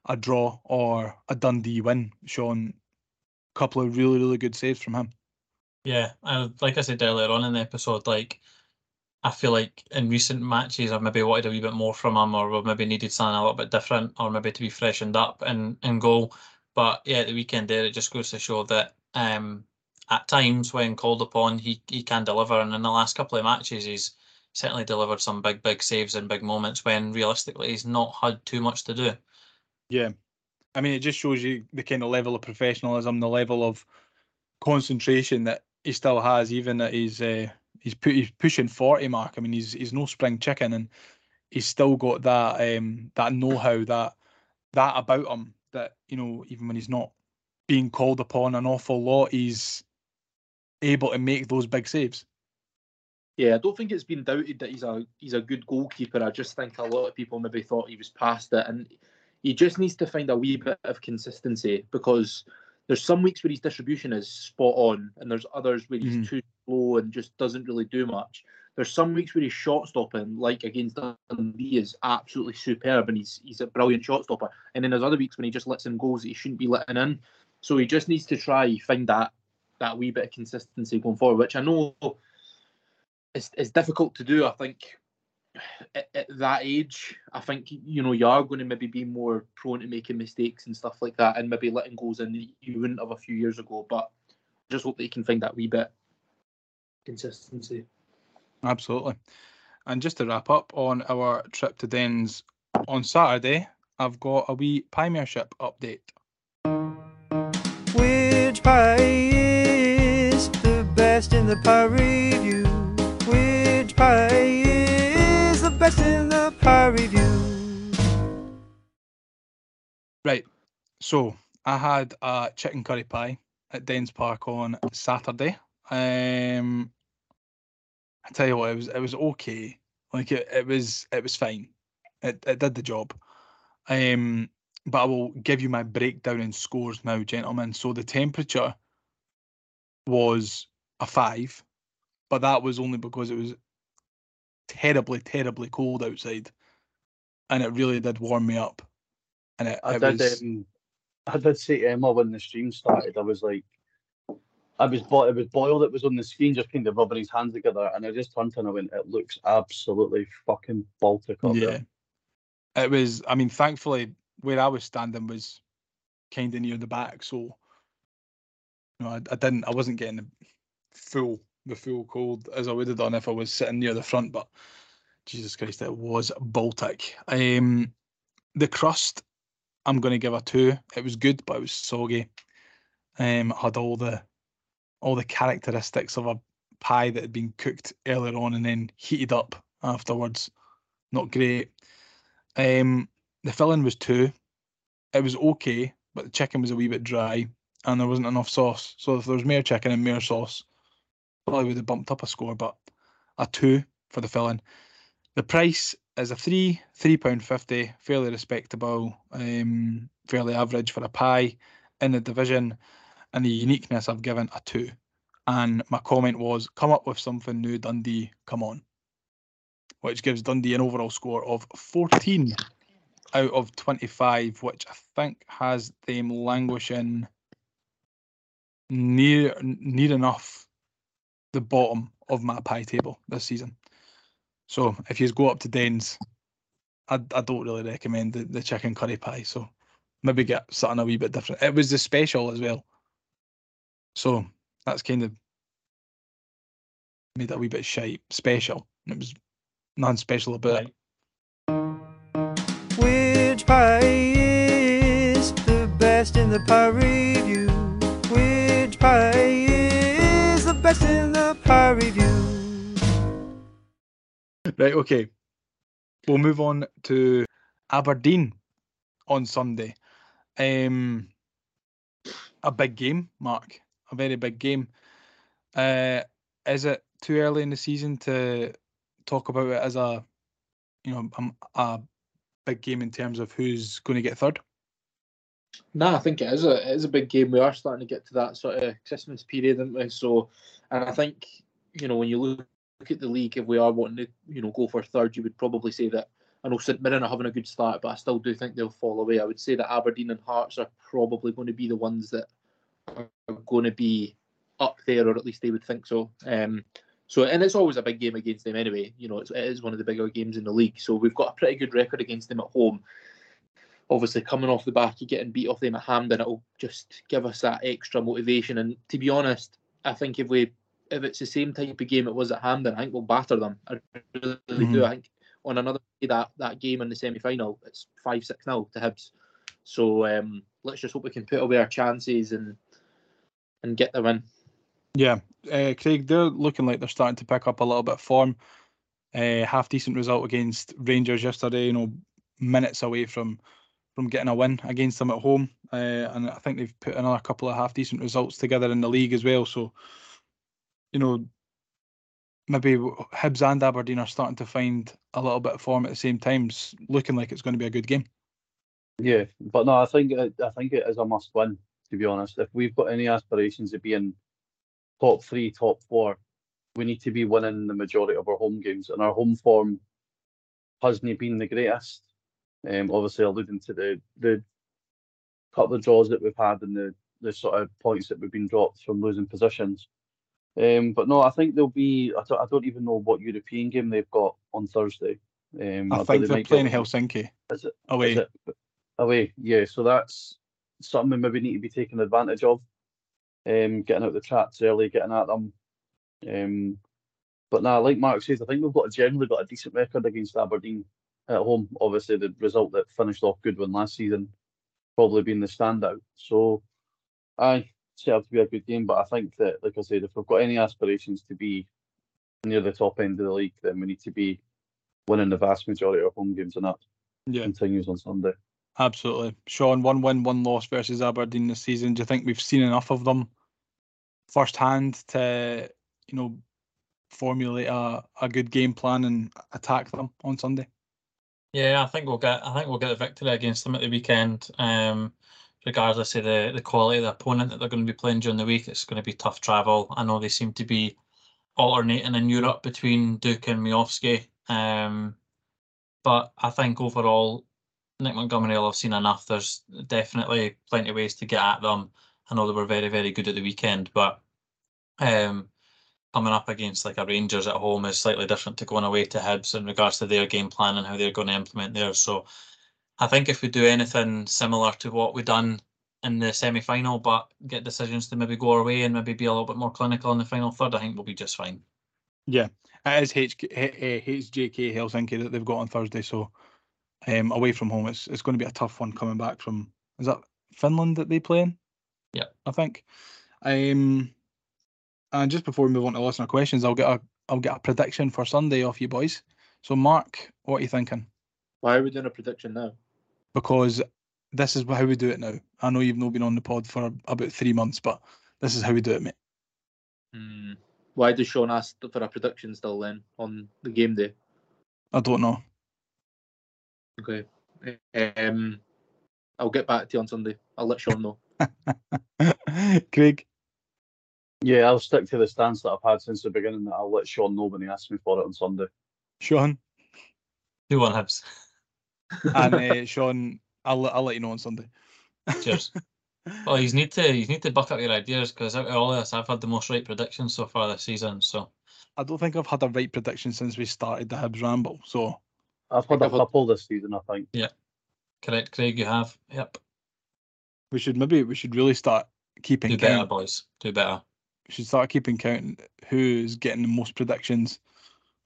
a draw or a Dundee win. Sean, a couple of really really good saves from him. Yeah, like I said earlier on in the episode, like I feel like in recent matches I've maybe wanted a wee bit more from him, or we've maybe needed something a little bit different, or maybe to be freshened up and, in goal. But yeah, the weekend there it just goes to show that um, at times when called upon, he he can deliver, and in the last couple of matches he's certainly delivered some big, big saves and big moments when realistically he's not had too much to do. Yeah. I mean, it just shows you the kind of level of professionalism, the level of concentration that he still has, even at his uh, he's pu- he's pushing forty mark. I mean, he's he's no spring chicken, and he's still got that um that know how that that about him that you know even when he's not being called upon an awful lot, he's able to make those big saves. Yeah, I don't think it's been doubted that he's a he's a good goalkeeper. I just think a lot of people maybe thought he was past it, and he just needs to find a wee bit of consistency because there's some weeks where his distribution is spot on, and there's others where he's Mhm. too slow and just doesn't really do much. There's some weeks where his shot stopping, like against Dundee, is absolutely superb, and he's he's a brilliant shot stopper. And then there's other weeks when he just lets in goals that he shouldn't be letting in. So he just needs to try find that that wee bit of consistency going forward, which I know is it's difficult to do. I think at, at that age, I think you know you are going to maybe be more prone to making mistakes and stuff like that, and maybe letting goals in that you wouldn't have a few years ago. But just hope that you can find that wee bit consistency. Absolutely. And just to wrap up on our trip to Dens on Saturday, I've got a wee Piemiership update. Which pie is the best in the pie review? Which pie is the best in the pie review? Right. So I had a chicken curry pie at Dens Park on Saturday. Um, I tell you what, it was it was okay. Like it, it was it was fine. It it did the job. Um, but I will give you my breakdown in scores now, gentlemen. So the temperature was a five, but that was only because it was terribly, terribly cold outside, and it really did warm me up. And it, I it did. was Um, I did say to Emma when the stream started, I was like, I was bo- it was Boyle that was on the screen, just kind of rubbing his hands together, and I just turned to him and I went, "It looks absolutely fucking Baltic up yeah. there." It was. I mean, thankfully, where I was standing was kind of near the back, so you know, I, I didn't. I wasn't getting the full the full cold as I would have done if I was sitting near the front. But Jesus Christ, it was Baltic. Um, the crust, I'm going to give a two. It was good, but it was soggy. Um, had all the all the characteristics of a pie that had been cooked earlier on and then heated up afterwards. Not great. Um, the filling was two. It was okay, but the chicken was a wee bit dry and there wasn't enough sauce. So if there was more chicken and more sauce, probably would have bumped up a score, but a two for the filling. The price is a three, three pound fifty, fairly respectable, um, fairly average for a pie in the division. And the uniqueness I've given a two. And my comment was, come up with something new, Dundee, come on. Which gives Dundee an overall score of 14 out of 25, which I think has them languishing near near enough the bottom of my pie table this season. So if you go up to Dens, I, I don't really recommend the, the chicken curry pie. So maybe get something a wee bit different. It was the special as well. So that's kind of made it a wee bit shite. Special. It was non-special about it. Which pie is the best in the pie review? Which pie is the best in the pie review? Right, okay. We'll move on to Aberdeen on Sunday. Um, a big game, Mark. A very big game. Uh, is it too early in the season to talk about it as a, you know, um, a big game in terms of who's going to get third? No, I think it is a it is a big game. We are starting to get to that sort of Christmas period, aren't we? So, and I think you know when you look at the league, if we are wanting to you know go for third, you would probably say that. I know St Mirren are having a good start, but I still do think they'll fall away. I would say that Aberdeen and Hearts are probably going to be the ones that are going to be up there, or at least they would think so. Um, so, and it's always a big game against them anyway. You know, it's, it is one of the bigger games in the league. So we've got a pretty good record against them at home obviously coming off the back of getting beat off them at Hampden, it'll just give us that extra motivation. And to be honest, I think if we if it's the same type of game it was at Hampden, I think we'll batter them. I really do. I think on another day that that game in the semi final, it's five six nil to Hibs. So um, let's just hope we can put away our chances and and get the win. Yeah, uh, Craig, they're looking like they're starting to pick up a little bit of form. Uh, half decent result against Rangers yesterday. You know, minutes away from from getting a win against them at home, uh, and I think they've put another couple of half decent results together in the league as well. So, you know, maybe Hibs and Aberdeen are starting to find a little bit of form at the same time. It's looking like it's going to be a good game. Yeah, but no, I think it, I think it is a must win. To be honest, if we've got any aspirations of being top three, top four, we need to be winning the majority of our home games, and our home form hasn't been the greatest. Um, obviously, alluding to the the couple of draws that we've had and the the sort of points that we've been dropped from losing positions. Um, but no, I think there'll be. I don't, I don't even know what European game they've got on Thursday. Um, I but think they they're might playing get- Helsinki Is it? away. Is it away? Yeah. So that's something we maybe need to be taking advantage of. Um, getting out the traps early, getting at them. Um, but now, like Mark says, I think we've got a, generally got a decent record against Aberdeen at home. Obviously, the result that finished off Goodwin last season probably being the standout. So, I set up to be a good game, but I think that, like I said, if we've got any aspirations to be near the top end of the league, then we need to be winning the vast majority of home games, and that Yeah, continues on Sunday. Absolutely. Sean, one win, one loss versus Aberdeen this season. Do you think we've seen enough of them firsthand to, you know, formulate a, a good game plan and attack them on Sunday? Yeah, I think we'll get. I think we'll get a victory against them at the weekend. Um, regardless of the the quality of the opponent that they're going to be playing during the week, it's going to be tough travel. I know they seem to be alternating in Europe between Duk and Miovski. Um, but I think overall, Nick Montgomery will have seen enough. There's definitely plenty of ways to get at them. I know they were very, very good at the weekend, but um, coming up against like a Rangers at home is slightly different to going away to Hibs in regards to their game plan and how they're going to implement theirs. So I think if we do anything similar to what we've done in the semi final, but get decisions to maybe go our way and maybe be a little bit more clinical in the final third, I think we'll be just fine. Yeah, it is HJK Helsinki that they've got on Thursday. So um, away from home, it's it's going to be a tough one coming back from. Is that Finland that they play in? Yeah. I think. Um, and just before we move on to listener questions, I'll get a I'll get a prediction for Sunday off you boys. So Mark, what are you thinking? Why are we doing a prediction now? Because this is how we do it now. I know you've not been on the pod for about three months, but this is how we do it, mate. Hmm. Why does Sean ask for a prediction still then on the game day? I don't know. Okay. Um, I'll get back to you on Sunday. I'll let Sean know. *laughs* Craig, Yeah, I'll stick to the stance that I've had since the beginning. That I'll let Sean know when he asks me for it on Sunday. Sean, Two one Hibs. *laughs* and uh, Sean, I'll I'll let you know on Sunday. Cheers. *laughs* Well, you need to you need to buck up your ideas because out of all of this, I've had the most right predictions so far this season. So I don't think I've had a right prediction since we started the Hibs ramble. So I've had a I've had- couple this season, I think. Yeah, correct, Craig, you have. Yep. we should maybe we should really start keeping Do better, boys. Do better. We should start keeping count who's getting the most predictions.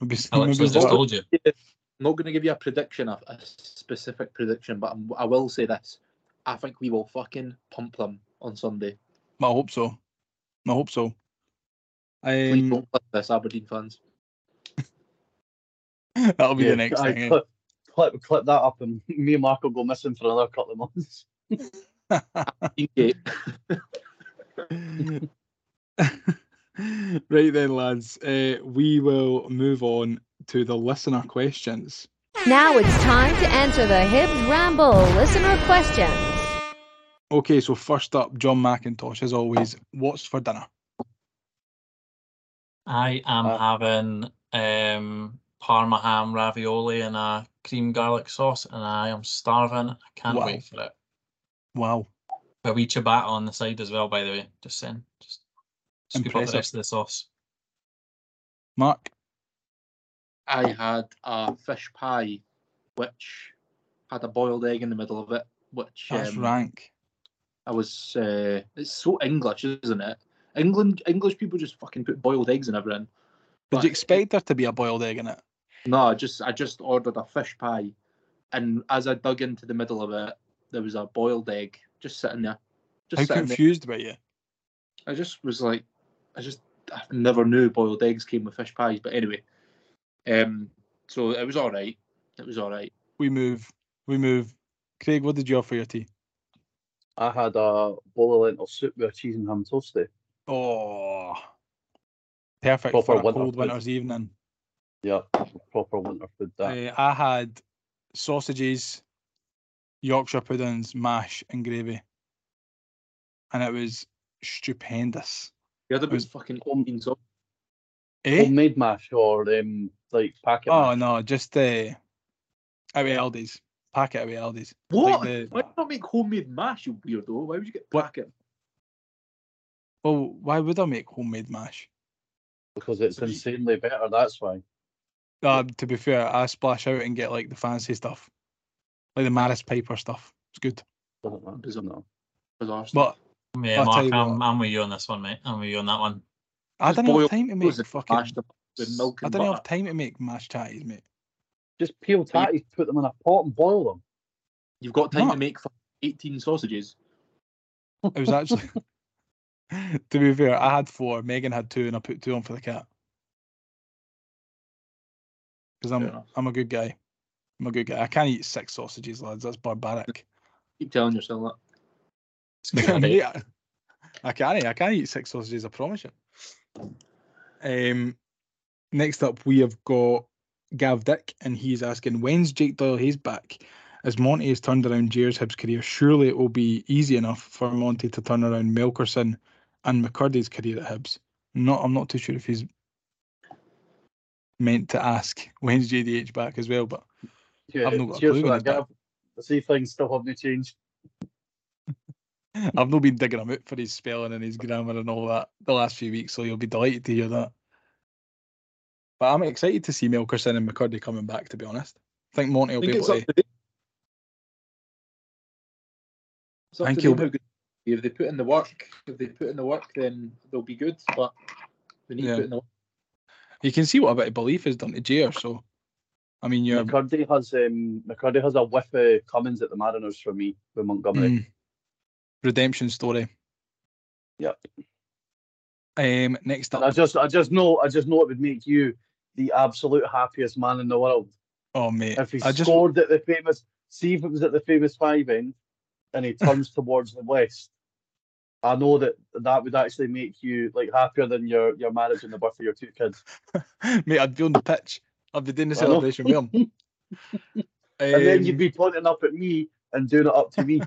Maybe, I literally maybe just start- told you. I'm not going to give you a prediction, a, a specific prediction, but I'm, I will say this. I think we will fucking pump them on Sunday. I hope so. I hope so. Please Um, don't let this, Aberdeen fans. *laughs* that'll be Yeah, the next I thing. eh? Clip, clip, clip that up, and *laughs* me and Mark will go missing for another couple of months. *laughs* Right then, lads. Uh, we will move on to the listener questions. Now it's time to answer the Hibs Ramble listener questions. Okay, so first up, John McIntosh, as always. What's for dinner? I am Uh, having um Parma ham ravioli and a cream garlic sauce, and I am starving. I can't Wow. wait for it. Wow, A wee ciabatta on the side as well, by the way. Just saying. Just scoop up the rest of the sauce. Mark. I had a fish pie, which had a boiled egg in the middle of it, which That's um, rank. I was. Uh, it's so English, isn't it? England English people just fucking put boiled eggs in everything. Did But- you expect there to be a boiled egg in it? No, I just I just ordered a fish pie, and as I dug into the middle of it, there was a boiled egg just sitting there. Just How sitting there. confused were you? I just was like, I just I never knew boiled eggs came with fish pies. But anyway, um, so it was all right. It was all right. We move. We move. Craig, what did you have for your tea? I had a bowl of lentil soup with a cheese and ham toasty. Oh, perfect Proper for a winter cold food. winter's evening. Yeah, proper winter food. That. Uh, I had sausages, Yorkshire puddings, mash, and gravy, and it was stupendous. The other was- was fucking home- beans. Eh? Homemade mash or um, like packet Oh mash. no, just uh, out of Aldi's packet out of Aldi's. What? the- Why not make homemade mash, you weirdo? Why would you get What? packet? Well, why would I make homemade mash? because it's insanely better. That's why. Uh, to be fair, I splash out and get like the fancy stuff, like the Maris Piper stuff. It's good. Bizarre. Bizarre. But Yeah, I'll tell Mark, you I'm. I'm with you on this one, mate. I'm with you on that one. I Just didn't have time to make those fucking. mash them with milk I and didn't butter. have time to make mashed tatties, mate. Just peel tatties, put them in a pot and boil them. You've got time No. to make 18 sausages. It was actually. *laughs* *laughs* to be fair, I had four. Megan had two, and I put two on for the cat. Because I'm enough. I'm a good guy. I'm a good guy. I can't eat six sausages, lads. That's barbaric. *laughs* Keep telling yourself that. It's a good habit. Mate, I, can't. I can't eat six sausages. I promise you. Um, next up we have got Gav Dick, and he's asking, "When's Jake Doyle Hayes back?" As Monty has turned around Jair's Hibs career, surely it will be easy enough for Monty to turn around Melkersen and McCurdy's career at Hibs. Not, I'm not too sure if he's meant to ask when's JDH back as well, but Yeah, I've not got a clue for when that. I see things still haven't changed. *laughs* I've not been digging him out for his spelling and his grammar and all that the last few weeks, so you'll be delighted to hear that. But I'm excited to see Melkersen and McCurdy coming back. To be honest, I think Monty will think be able to. to them. It's up Thank you. them If they put in the work, if they put in the work, then they'll be good. But they need Yeah. to put in the work. You can see what a bit of belief has done to Jair. So, I mean, you're McCurdy has um, McCurdy has a whiff of Cummings at the Mariners for me with Montgomery. mm, redemption story. Yep. Um, next And I just I just know I just know it would make you the absolute happiest man in the world oh mate, if he I just scored at the famous. See if it was at the famous five end, and he turns *laughs* towards the west. I know that that would actually make you like happier than your your marriage and the birth of your two kids. *laughs* mate, I'd be on the pitch. I'd be doing the celebration with him. *laughs* And then Um, you'd be pointing up at me and doing it up to me.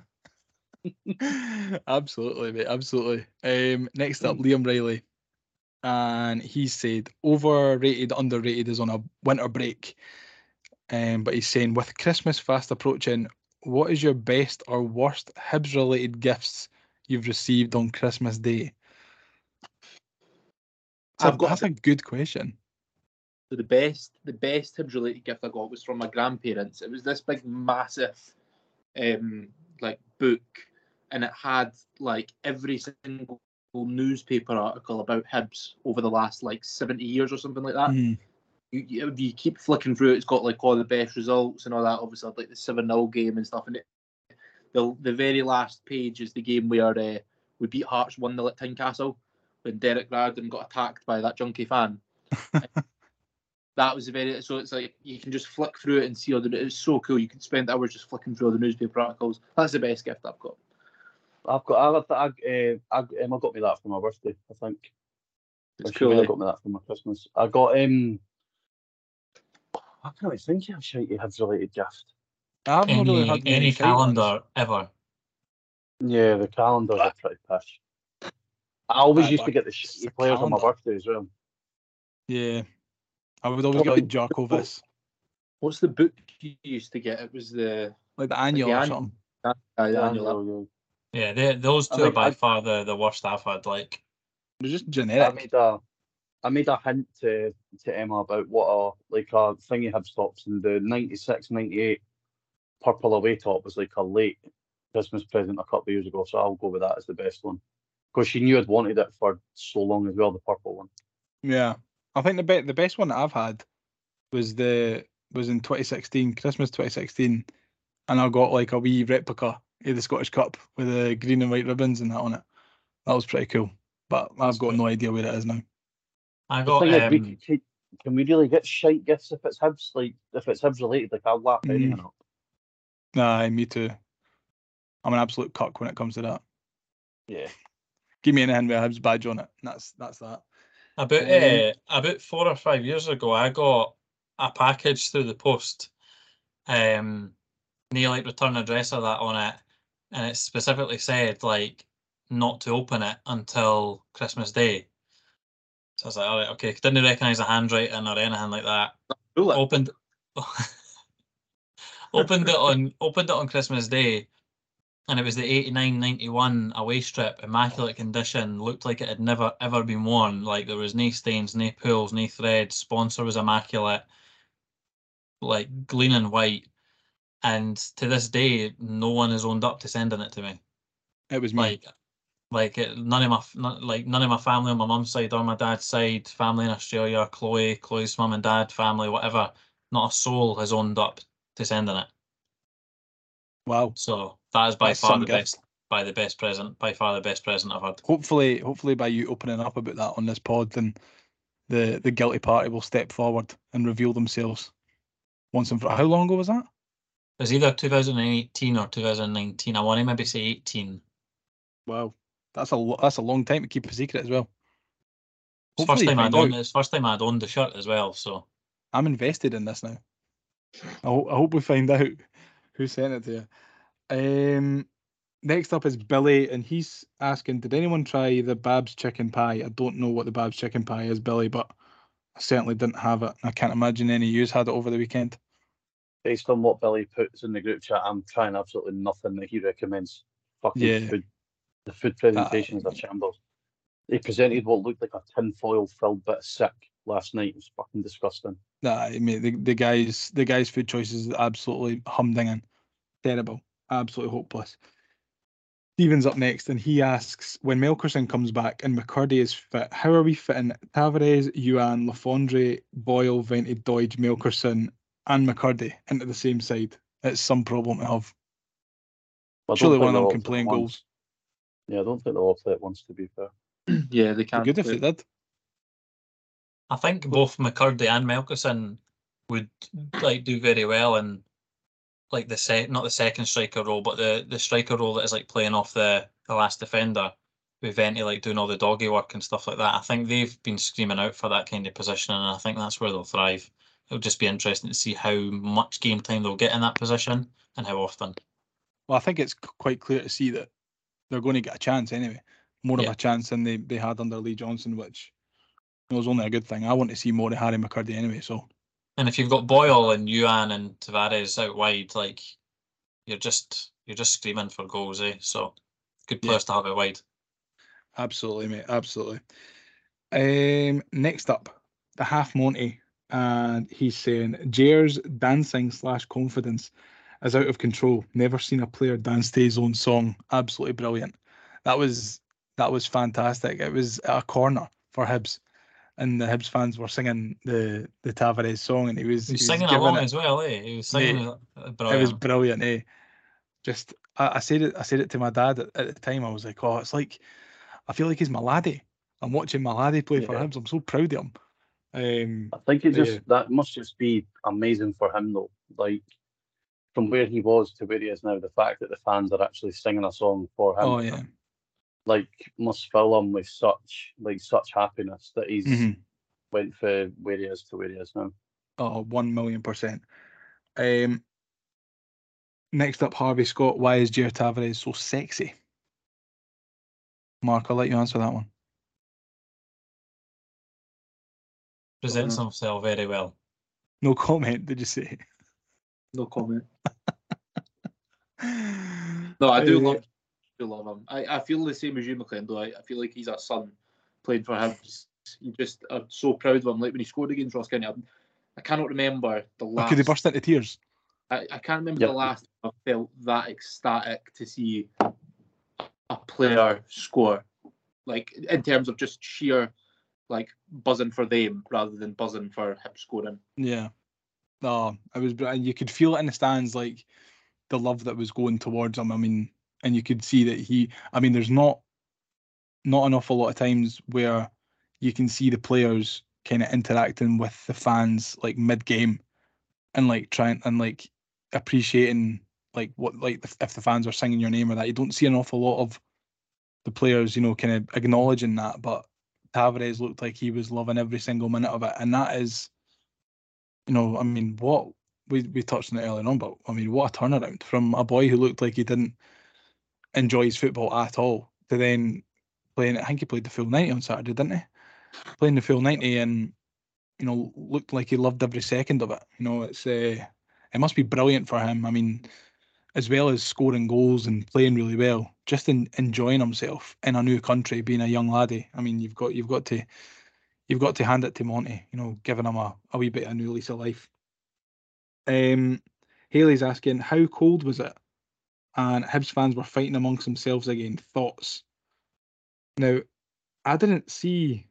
*laughs* absolutely, mate. Absolutely. Um, next up, Liam Riley, and he said overrated, underrated is on a winter break. Um, but he's saying with Christmas fast approaching, what is your best or worst Hibs related gifts you've received on Christmas Day? I've That's, a, got- that's a good question. So the best, the best Hibs related gift I got was from my grandparents. It was this big, massive, um, like book, and it had like every single newspaper article about Hibs over the last like seventy years or something like that. Mhm. You, you, you keep flicking through it, it's got like all the best results and all that. Obviously, like the seven 0 game and stuff. And it, the the very last page is the game where uh, we beat Hearts one 0 at Tynecastle when Derek Riordan got attacked by that junkie fan *laughs* that was a very so it's like you can just flick through it and see all the it's so cool you can spend hours just flicking through all the newspaper articles that's the best gift i've got I've got I, I, uh, I, Emma got me that for my birthday. I think. it's she cool have eh? got me that for my Christmas. I got um. I can't really think of a shitey Hibs related gift. I've not really Any, had many any shite ones. calendar ever. Yeah, the calendars are pretty pish. I always Aye, used to get the shitty the players on my birthday as well. Yeah, I would always get like Jarkovis, what's the book you used to get it was the like the annual or annual. something. uh, the Yeah, annual yeah, Yeah, they, those I two are by I- far the, the worst I've had. Like, They're just I generic. made a, I made a hint to, to Emma about what a like a thingy Hibs tops in the 96, 98 purple away top was like a late Christmas present a couple of years ago. So I'll go with that as the best one. Because she knew I'd wanted it for so long as well, the purple one. Yeah, I think the be- the best one that I've had was the was in 2016, Christmas 2016, and I got like a wee replica of the Scottish Cup with the green and white ribbons and that on it. That was pretty cool, but I've got no idea where it is now. I got thing is, we um, can, can we really get shite gifts if it's Hibs? Like, if it's Hibs related, like, I'll laugh Mm. anything up. Nah, me too. I'm an absolute cuck when it comes to that. Yeah. Give me anything with a Hibs badge on it. That's that's that. About Um, uh, about four or five years ago, I got a package through the post. Um, near like return address or that on it, and it specifically said like not to open it until Christmas Day. So I was like, all right, okay. Didn't recognise the handwriting or anything like that. Cool. Opened, *laughs* *laughs* opened it on opened it on Christmas Day, and it was the 89-91 away strip, immaculate condition, looked like it had never ever been worn. Like there was no stains, no pulls, no threads. Sponsor was immaculate, like gleaming white. And to this day, no one has owned up to sending it to me. It was me. Like, like it, none of my like none of my family on my mum's side or my dad's side, family in Australia, Chloe, Chloe's mum and dad, family, whatever. Not a soul has owned up to sending it. wow. So that is by That's far the gift. best, by the best present, by far the best present I've had. Hopefully, hopefully by you opening up about that on this pod, then the the guilty party will step forward and reveal themselves once and for how long ago was that? It was either 2018 or 2019. I want to maybe say 18. Wow, that's a that's a long time to keep a secret as well. It's first time I'd owned it's first time I'd owned the shirt as well. So I'm invested in this now. I, ho- I hope we find out *laughs* who sent it to you. Um, next up is Billy, and he's asking, did anyone try the Babs chicken pie? I don't know what the Babs chicken pie is, Billy, but I certainly didn't have it. I can't imagine any of yous had it over the weekend. Based on what Billy puts in the group chat, I'm trying absolutely nothing that he recommends. Fucking Yeah. food. The food presentations are shambles. They presented what looked like a tinfoil filled bit of sick last night. It was fucking disgusting. Nah, I mean the, the guys the guys' food choices is absolutely humdinging. Terrible. Absolutely hopeless. Steven's up next and he asks when Melkersen comes back and McCurdy is fit, how are we fitting Tavares, Youan, Lafondre, Boyle, Vented, Doidge, Melkersen, and McCurdy into the same side? It's some problem to have. I don't Surely one of them all can play play in goals. Yeah, I don't think they'll all play at once, to be fair. *clears throat* yeah, they can't. good if they did. I think both McCurdy and Melkersen would like do very well in like the set, not the second striker role, but the the striker role that is like playing off the the last defender with Vente like doing all the doggy work and stuff like that. I think they've been screaming out for that kind of position, and I think that's where they'll thrive. It'll just be interesting to see how much game time they'll get in that position and how often. Well, I think it's quite clear to see that they're going to get a chance anyway. More Yeah. of a chance than they, they had under Lee Johnson, which was only a good thing. I want to see more of Harry McCurdy anyway, so And if you've got Boyle and Youan and Tavares out wide, like you're just you're just screaming for goals, eh? So good Yeah. to have out wide. Absolutely, mate. Absolutely. Um, next up, the half Monty, and he's saying Jair's dancing slash confidence is out of control. Never seen a player dance to his own song. Absolutely brilliant. That was that was fantastic. It was a corner for Hibs, and the Hibs fans were singing the the Tavares song, and he was He was he was singing giving along it- as well, eh? He was singing Mate, uh, it was brilliant, eh? Just I, I said it I said it to my dad at, at the time. I was like, oh, it's like I feel like he's my laddie. I'm watching my laddie play for Hibs. I'm so proud of him. Um, I think it just yeah. that must just be amazing for him though. Like from where he was to where he is now, the fact that the fans are actually singing a song for him, oh yeah. Like must fill him with such like such happiness that he's Mhm. went for where he is to where he is now. Oh, one million percent. Um, next up, Harvey Scott. Why is Jair Tavares so sexy? Mark, I'll let you answer that one. Presents himself very well. No comment. Did you say? No comment. *laughs* No, I do Uh, love, do love him. I, I feel the same as you, McLean. Though I, I feel like he's a son playing for him. You just are so proud of him. Like when he scored against Ross County, I, I cannot remember the Oh, last. could he burst into tears? I, I can't remember Yep. the last I felt that ecstatic to see a player score. like in terms of just sheer like buzzing for them rather than buzzing for him scoring. Yeah. No, it was. and You could feel it in the stands, like the love that was going towards him. I mean, and you could see that he. I mean, there's not not an awful lot of times where you can see the players kind of interacting with the fans like mid game, and like trying and like appreciating like what like if the fans are singing your name or that. You don't see an awful lot of the players, you know, kind of acknowledging that, but. Tavares looked like he was loving every single minute of it, and that is you know, I mean, what we we touched on it earlier on, but I mean, what a turnaround from a boy who looked like he didn't enjoy his football at all to then playing. I think he played the full ninety on Saturday, didn't he? Playing the full ninety and you know looked like he loved every second of it. You know, it's uh, it must be brilliant for him. I mean, as well as scoring goals and playing really well, just in, enjoying himself in a new country, being a young laddie. I mean, you've got you've got to you've got to hand it to Monty, you know, giving him a, a wee bit of a new lease of life. Um, Haley's asking, how cold was it? And Hibs fans were fighting amongst themselves again. Thoughts? Now, I didn't see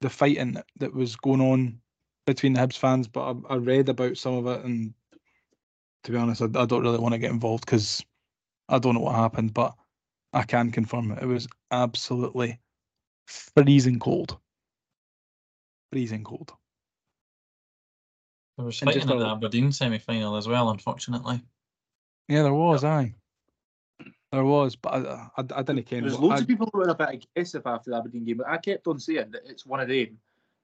the fighting that, that was going on between the Hibs fans, but I, I read about some of it, and to be honest, I, I don't really want to get involved because I don't know what happened, but I can confirm it. It was absolutely freezing cold. Freezing cold. There was fighting just in the Aberdeen semi final as well, unfortunately. Yeah, there was, aye. There was, but I, I, I didn't care. There was what- loads I- of people who were a bit aggressive after the Aberdeen game, but I kept on saying that it's one of them.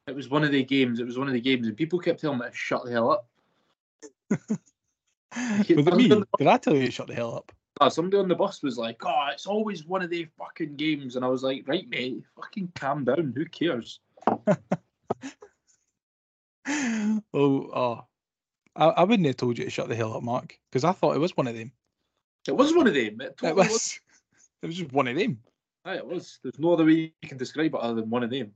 It was one of the games. It was one of the games, and people kept telling me to shut the hell up. Was it me? Did I tell you to shut the hell up? Uh, somebody on the bus was like, "Oh, it's always one of the fucking games," and I was like, "Right, mate, fucking calm down. Who cares?" *laughs* oh, oh. I, I wouldn't have told you to shut the hell up, Mark, because I thought it was one of them. It was one of them. It, It was. was. It was just one of them. Aye, it was. There's no other way you can describe it other than one of them.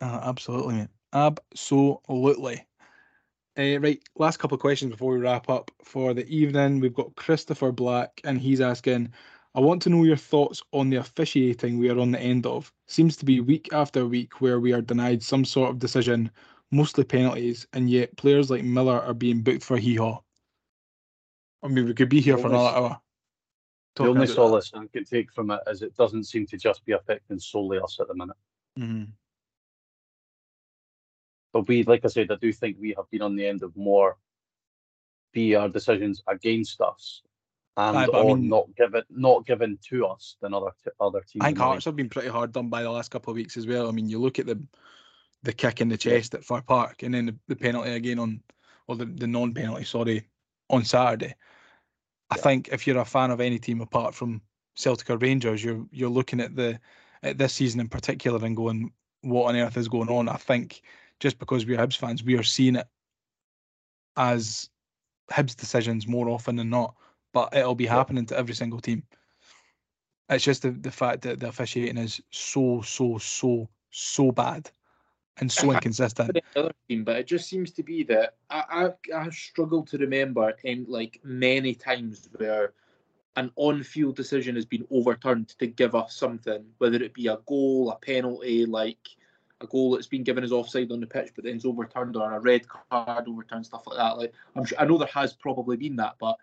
Uh, absolutely, mate. Absolutely. Uh, right, last couple of questions before we wrap up for the evening. We've got Christopher Black, and he's asking, I want to know your thoughts on the officiating we are on the end of. Seems to be week after week where we are denied some sort of decision, mostly penalties, and yet players like Miller are being booked for hee haw. I mean, we could be here for another hour. The only solace I can take from it is it doesn't seem to just be affecting solely us at the minute. that. Mhm. But we, like I said, I do think we have been on the end of more VAR decisions against us and Aye, but I or mean- not given not given to us than other t- other teams. I think in the league. Hearts have been pretty hard done by the last couple of weeks as well. I mean, you look at the the kick in the chest at Fir Park, and then the, the penalty again on, or the, the non penalty, sorry, on Saturday. I Yeah. think if you're a fan of any team apart from Celtic or Rangers, you're you're looking at the at this season in particular and going, what on earth is going on? I think just because we're Hibs fans, we are seeing it as Hibs decisions more often than not, but it'll be happening to every single team. It's just the, the fact that the officiating is so, so, so, so bad and so inconsistent. team, but it just seems to be that I, I I struggle to remember in like many times where an on-field decision has been overturned to give us something, whether it be a goal, a penalty, like a goal that's been given as offside on the pitch but then is overturned, or a red card overturned, stuff like that. Like I'm sure I know there has probably been that, but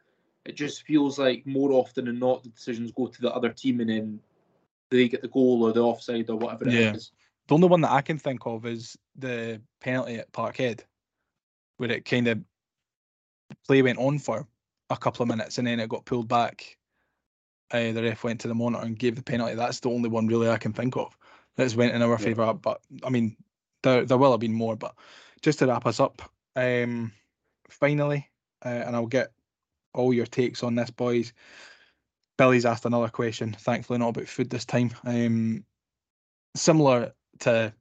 it just feels like more often than not the decisions go to the other team and then they get the goal or the offside or whatever it is. The only one that I can think of is the penalty at Parkhead, where it kind of play went on for a couple of minutes and then it got pulled back. Uh, the ref went to the monitor and gave the penalty. That's the only one really I can think of that's went in our Yeah. favour. But I mean, there there will have been more. But just to wrap us up, um, finally, uh, and I'll get all your takes on this, boys. Billy's asked another question. Thankfully, not about food this time. Um, similar to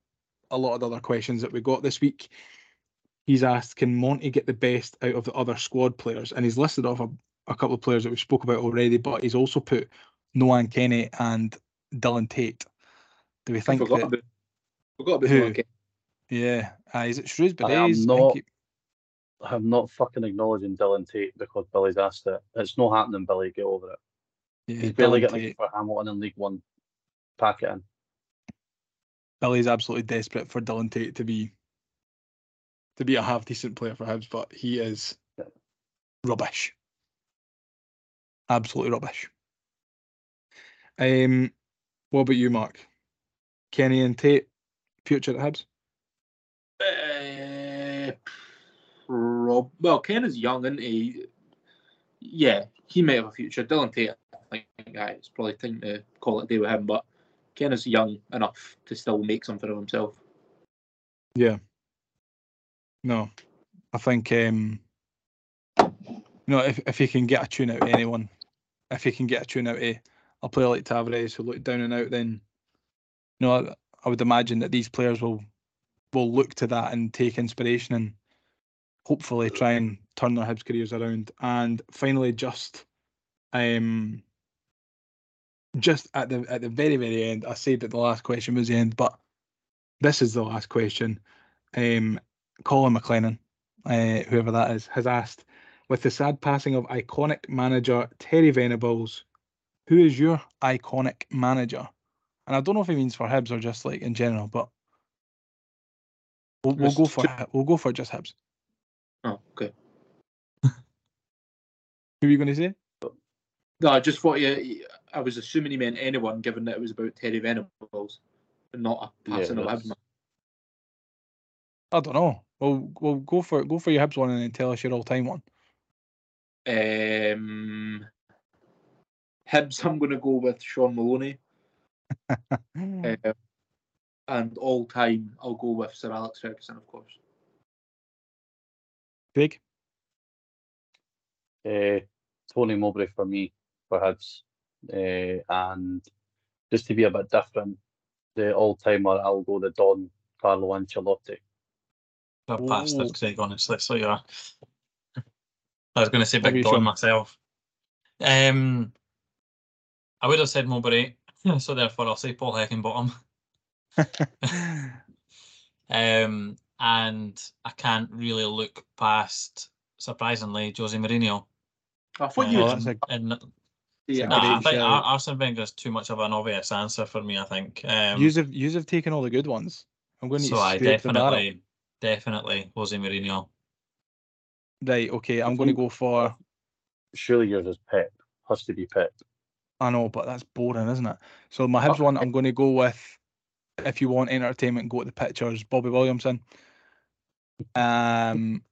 a lot of the other questions that we got this week. He's asked, can Monty get the best out of the other squad players? And he's listed off a, a couple of players that we spoke about already, but he's also put Nohan Kenneh and Dylan Tait. Do we I think forgot that? about forgot about Who? Kenneh. Yeah, uh, is it Shrewsbury? I am not- think I'm not fucking acknowledging Dylan Tait because Billy's asked it. It's not happening, Billy. Get over it. yeah, He's barely Dylan getting Tait. for Hamilton in League One. pack it in. Billy's absolutely desperate for Dylan Tait to be to be a half decent player for Hibs, but he is rubbish. Absolutely rubbish. Um, what about you, Mark? Kenneh and Tait, future at Hibs? Uh, prob- well, Ken is young, isn't he? Yeah, he may have a future. Dylan Tait, I think it's probably time to call it a day with him, but Ken is young enough to still make something of himself. Yeah. No, I think um, you know if if he can get a tune out of anyone, if he can get a tune out of a player like Tavares who looked down and out, then you know I, I would imagine that these players will will look to that and take inspiration and hopefully try and turn their Hibs careers around. And finally, just um, just at the at the very very end, I said that the last question was the end, but this is the last question. Um, Colin McLennan, uh, whoever that is, has asked, with the sad passing of iconic manager Terry Venables, who is your iconic manager? And I don't know if he means for Hibs or just like in general, but we'll, we'll go for we'll go for just Hibs. Oh, okay. *laughs* Who are you going to say? No, I just thought you. I was assuming he meant anyone, given that it was about Terry Venables, and not a Yeah, of that's- Hibs. I don't know. We'll we'll go for go for your Hibs one and then tell us your all time one. Um, Hibs, I'm going to go with Shaun Maloney. *laughs* Uh, and all time, I'll go with Sir Alex Ferguson, of course. Big. Uh, Tony Mowbray for me for Hibs, uh, and just to be a bit different, the all timer I'll go the Don Carlo Ancelotti. A bastard, Ooh. Craig, honestly. So yeah. *laughs* I was going to say Big you Don saying? myself. Um, I would have said Mowbray, *laughs* so therefore I'll say Paul Heckingbottom. *laughs* Um, and I can't really look past, surprisingly, Jose Mourinho. I thought Uh, you would that's a, And no, It's a yeah, great I think shout. Ar- Arsene Wenger's too much of an obvious answer for me. I think. Um, yous have yous have taken all the good ones. I'm going to so I scrape the barrel. definitely, definitely Jose Mourinho. Right. Okay. I'm going to go for. Surely yours is Pep. Has to be Pep. I know, but that's boring, isn't it? So my Hibs one, I'm going to go with. If you want entertainment, go to the pictures. Bobby Williamson. Um,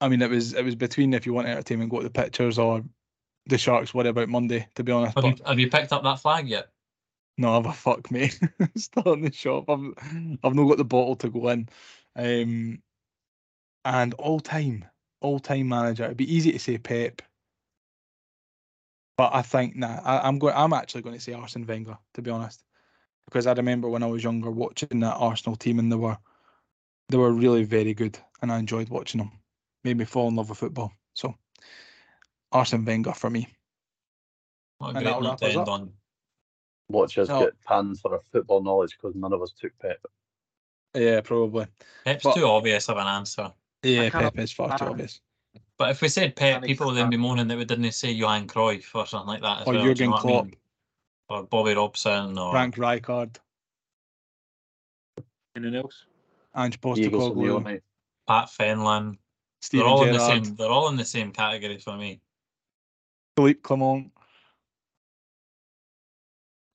I mean, it was it was between if you want entertainment, go to the pictures or the Sharks. worry about Monday? To be honest, Have you, have you picked up that flag yet? no, I've a *laughs* fuck me. *laughs* Still in the shop. I've I've not got the bottle to go in. Um, and all time, all time manager. It'd be easy to say Pep, but I think nah. I, I'm going. I'm actually going to say Arsene Wenger. To be honest, because I remember when I was younger watching that Arsenal team, and they were they were really very good, and I enjoyed watching them. Made me fall in love with football. So Arsene Wenger for me. What And that'll note wrap us up. on. Watch us No. get panned for our football knowledge because none of us took Pep. Yeah, probably. Pep's But- too obvious of an answer. Yeah, cannot- Pep is far too obvious. But if we said Pep, people would then be attack. moaning that we didn't say Johan Cruyff or something like that as Or well. do you Jurgen know what I Klopp. mean? Or Bobby Robson or Frank Rijkaard, Anyone else? Ange Diego Postecoglou, Simeone. Pat Fenlon. Steven they're all in the same. They're all in the same category for me. Philippe Clement,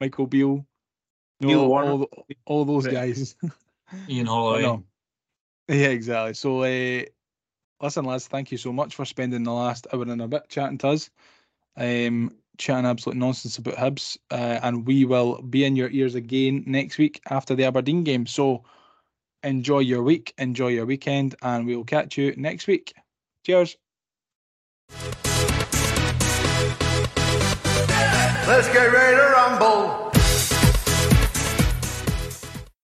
Michael Beale, Neil all, Warnock. all, all those guys. *laughs* Ian But Holloway. no. Yeah, exactly. So, uh, listen, lads, thank you so much for spending the last hour and a bit chatting to us, um, chatting absolute nonsense about Hibs, uh, and we will be in your ears again next week after the Aberdeen game. So, enjoy your week, enjoy your weekend, and we will catch you next week. Cheers. Let's get ready to rumble.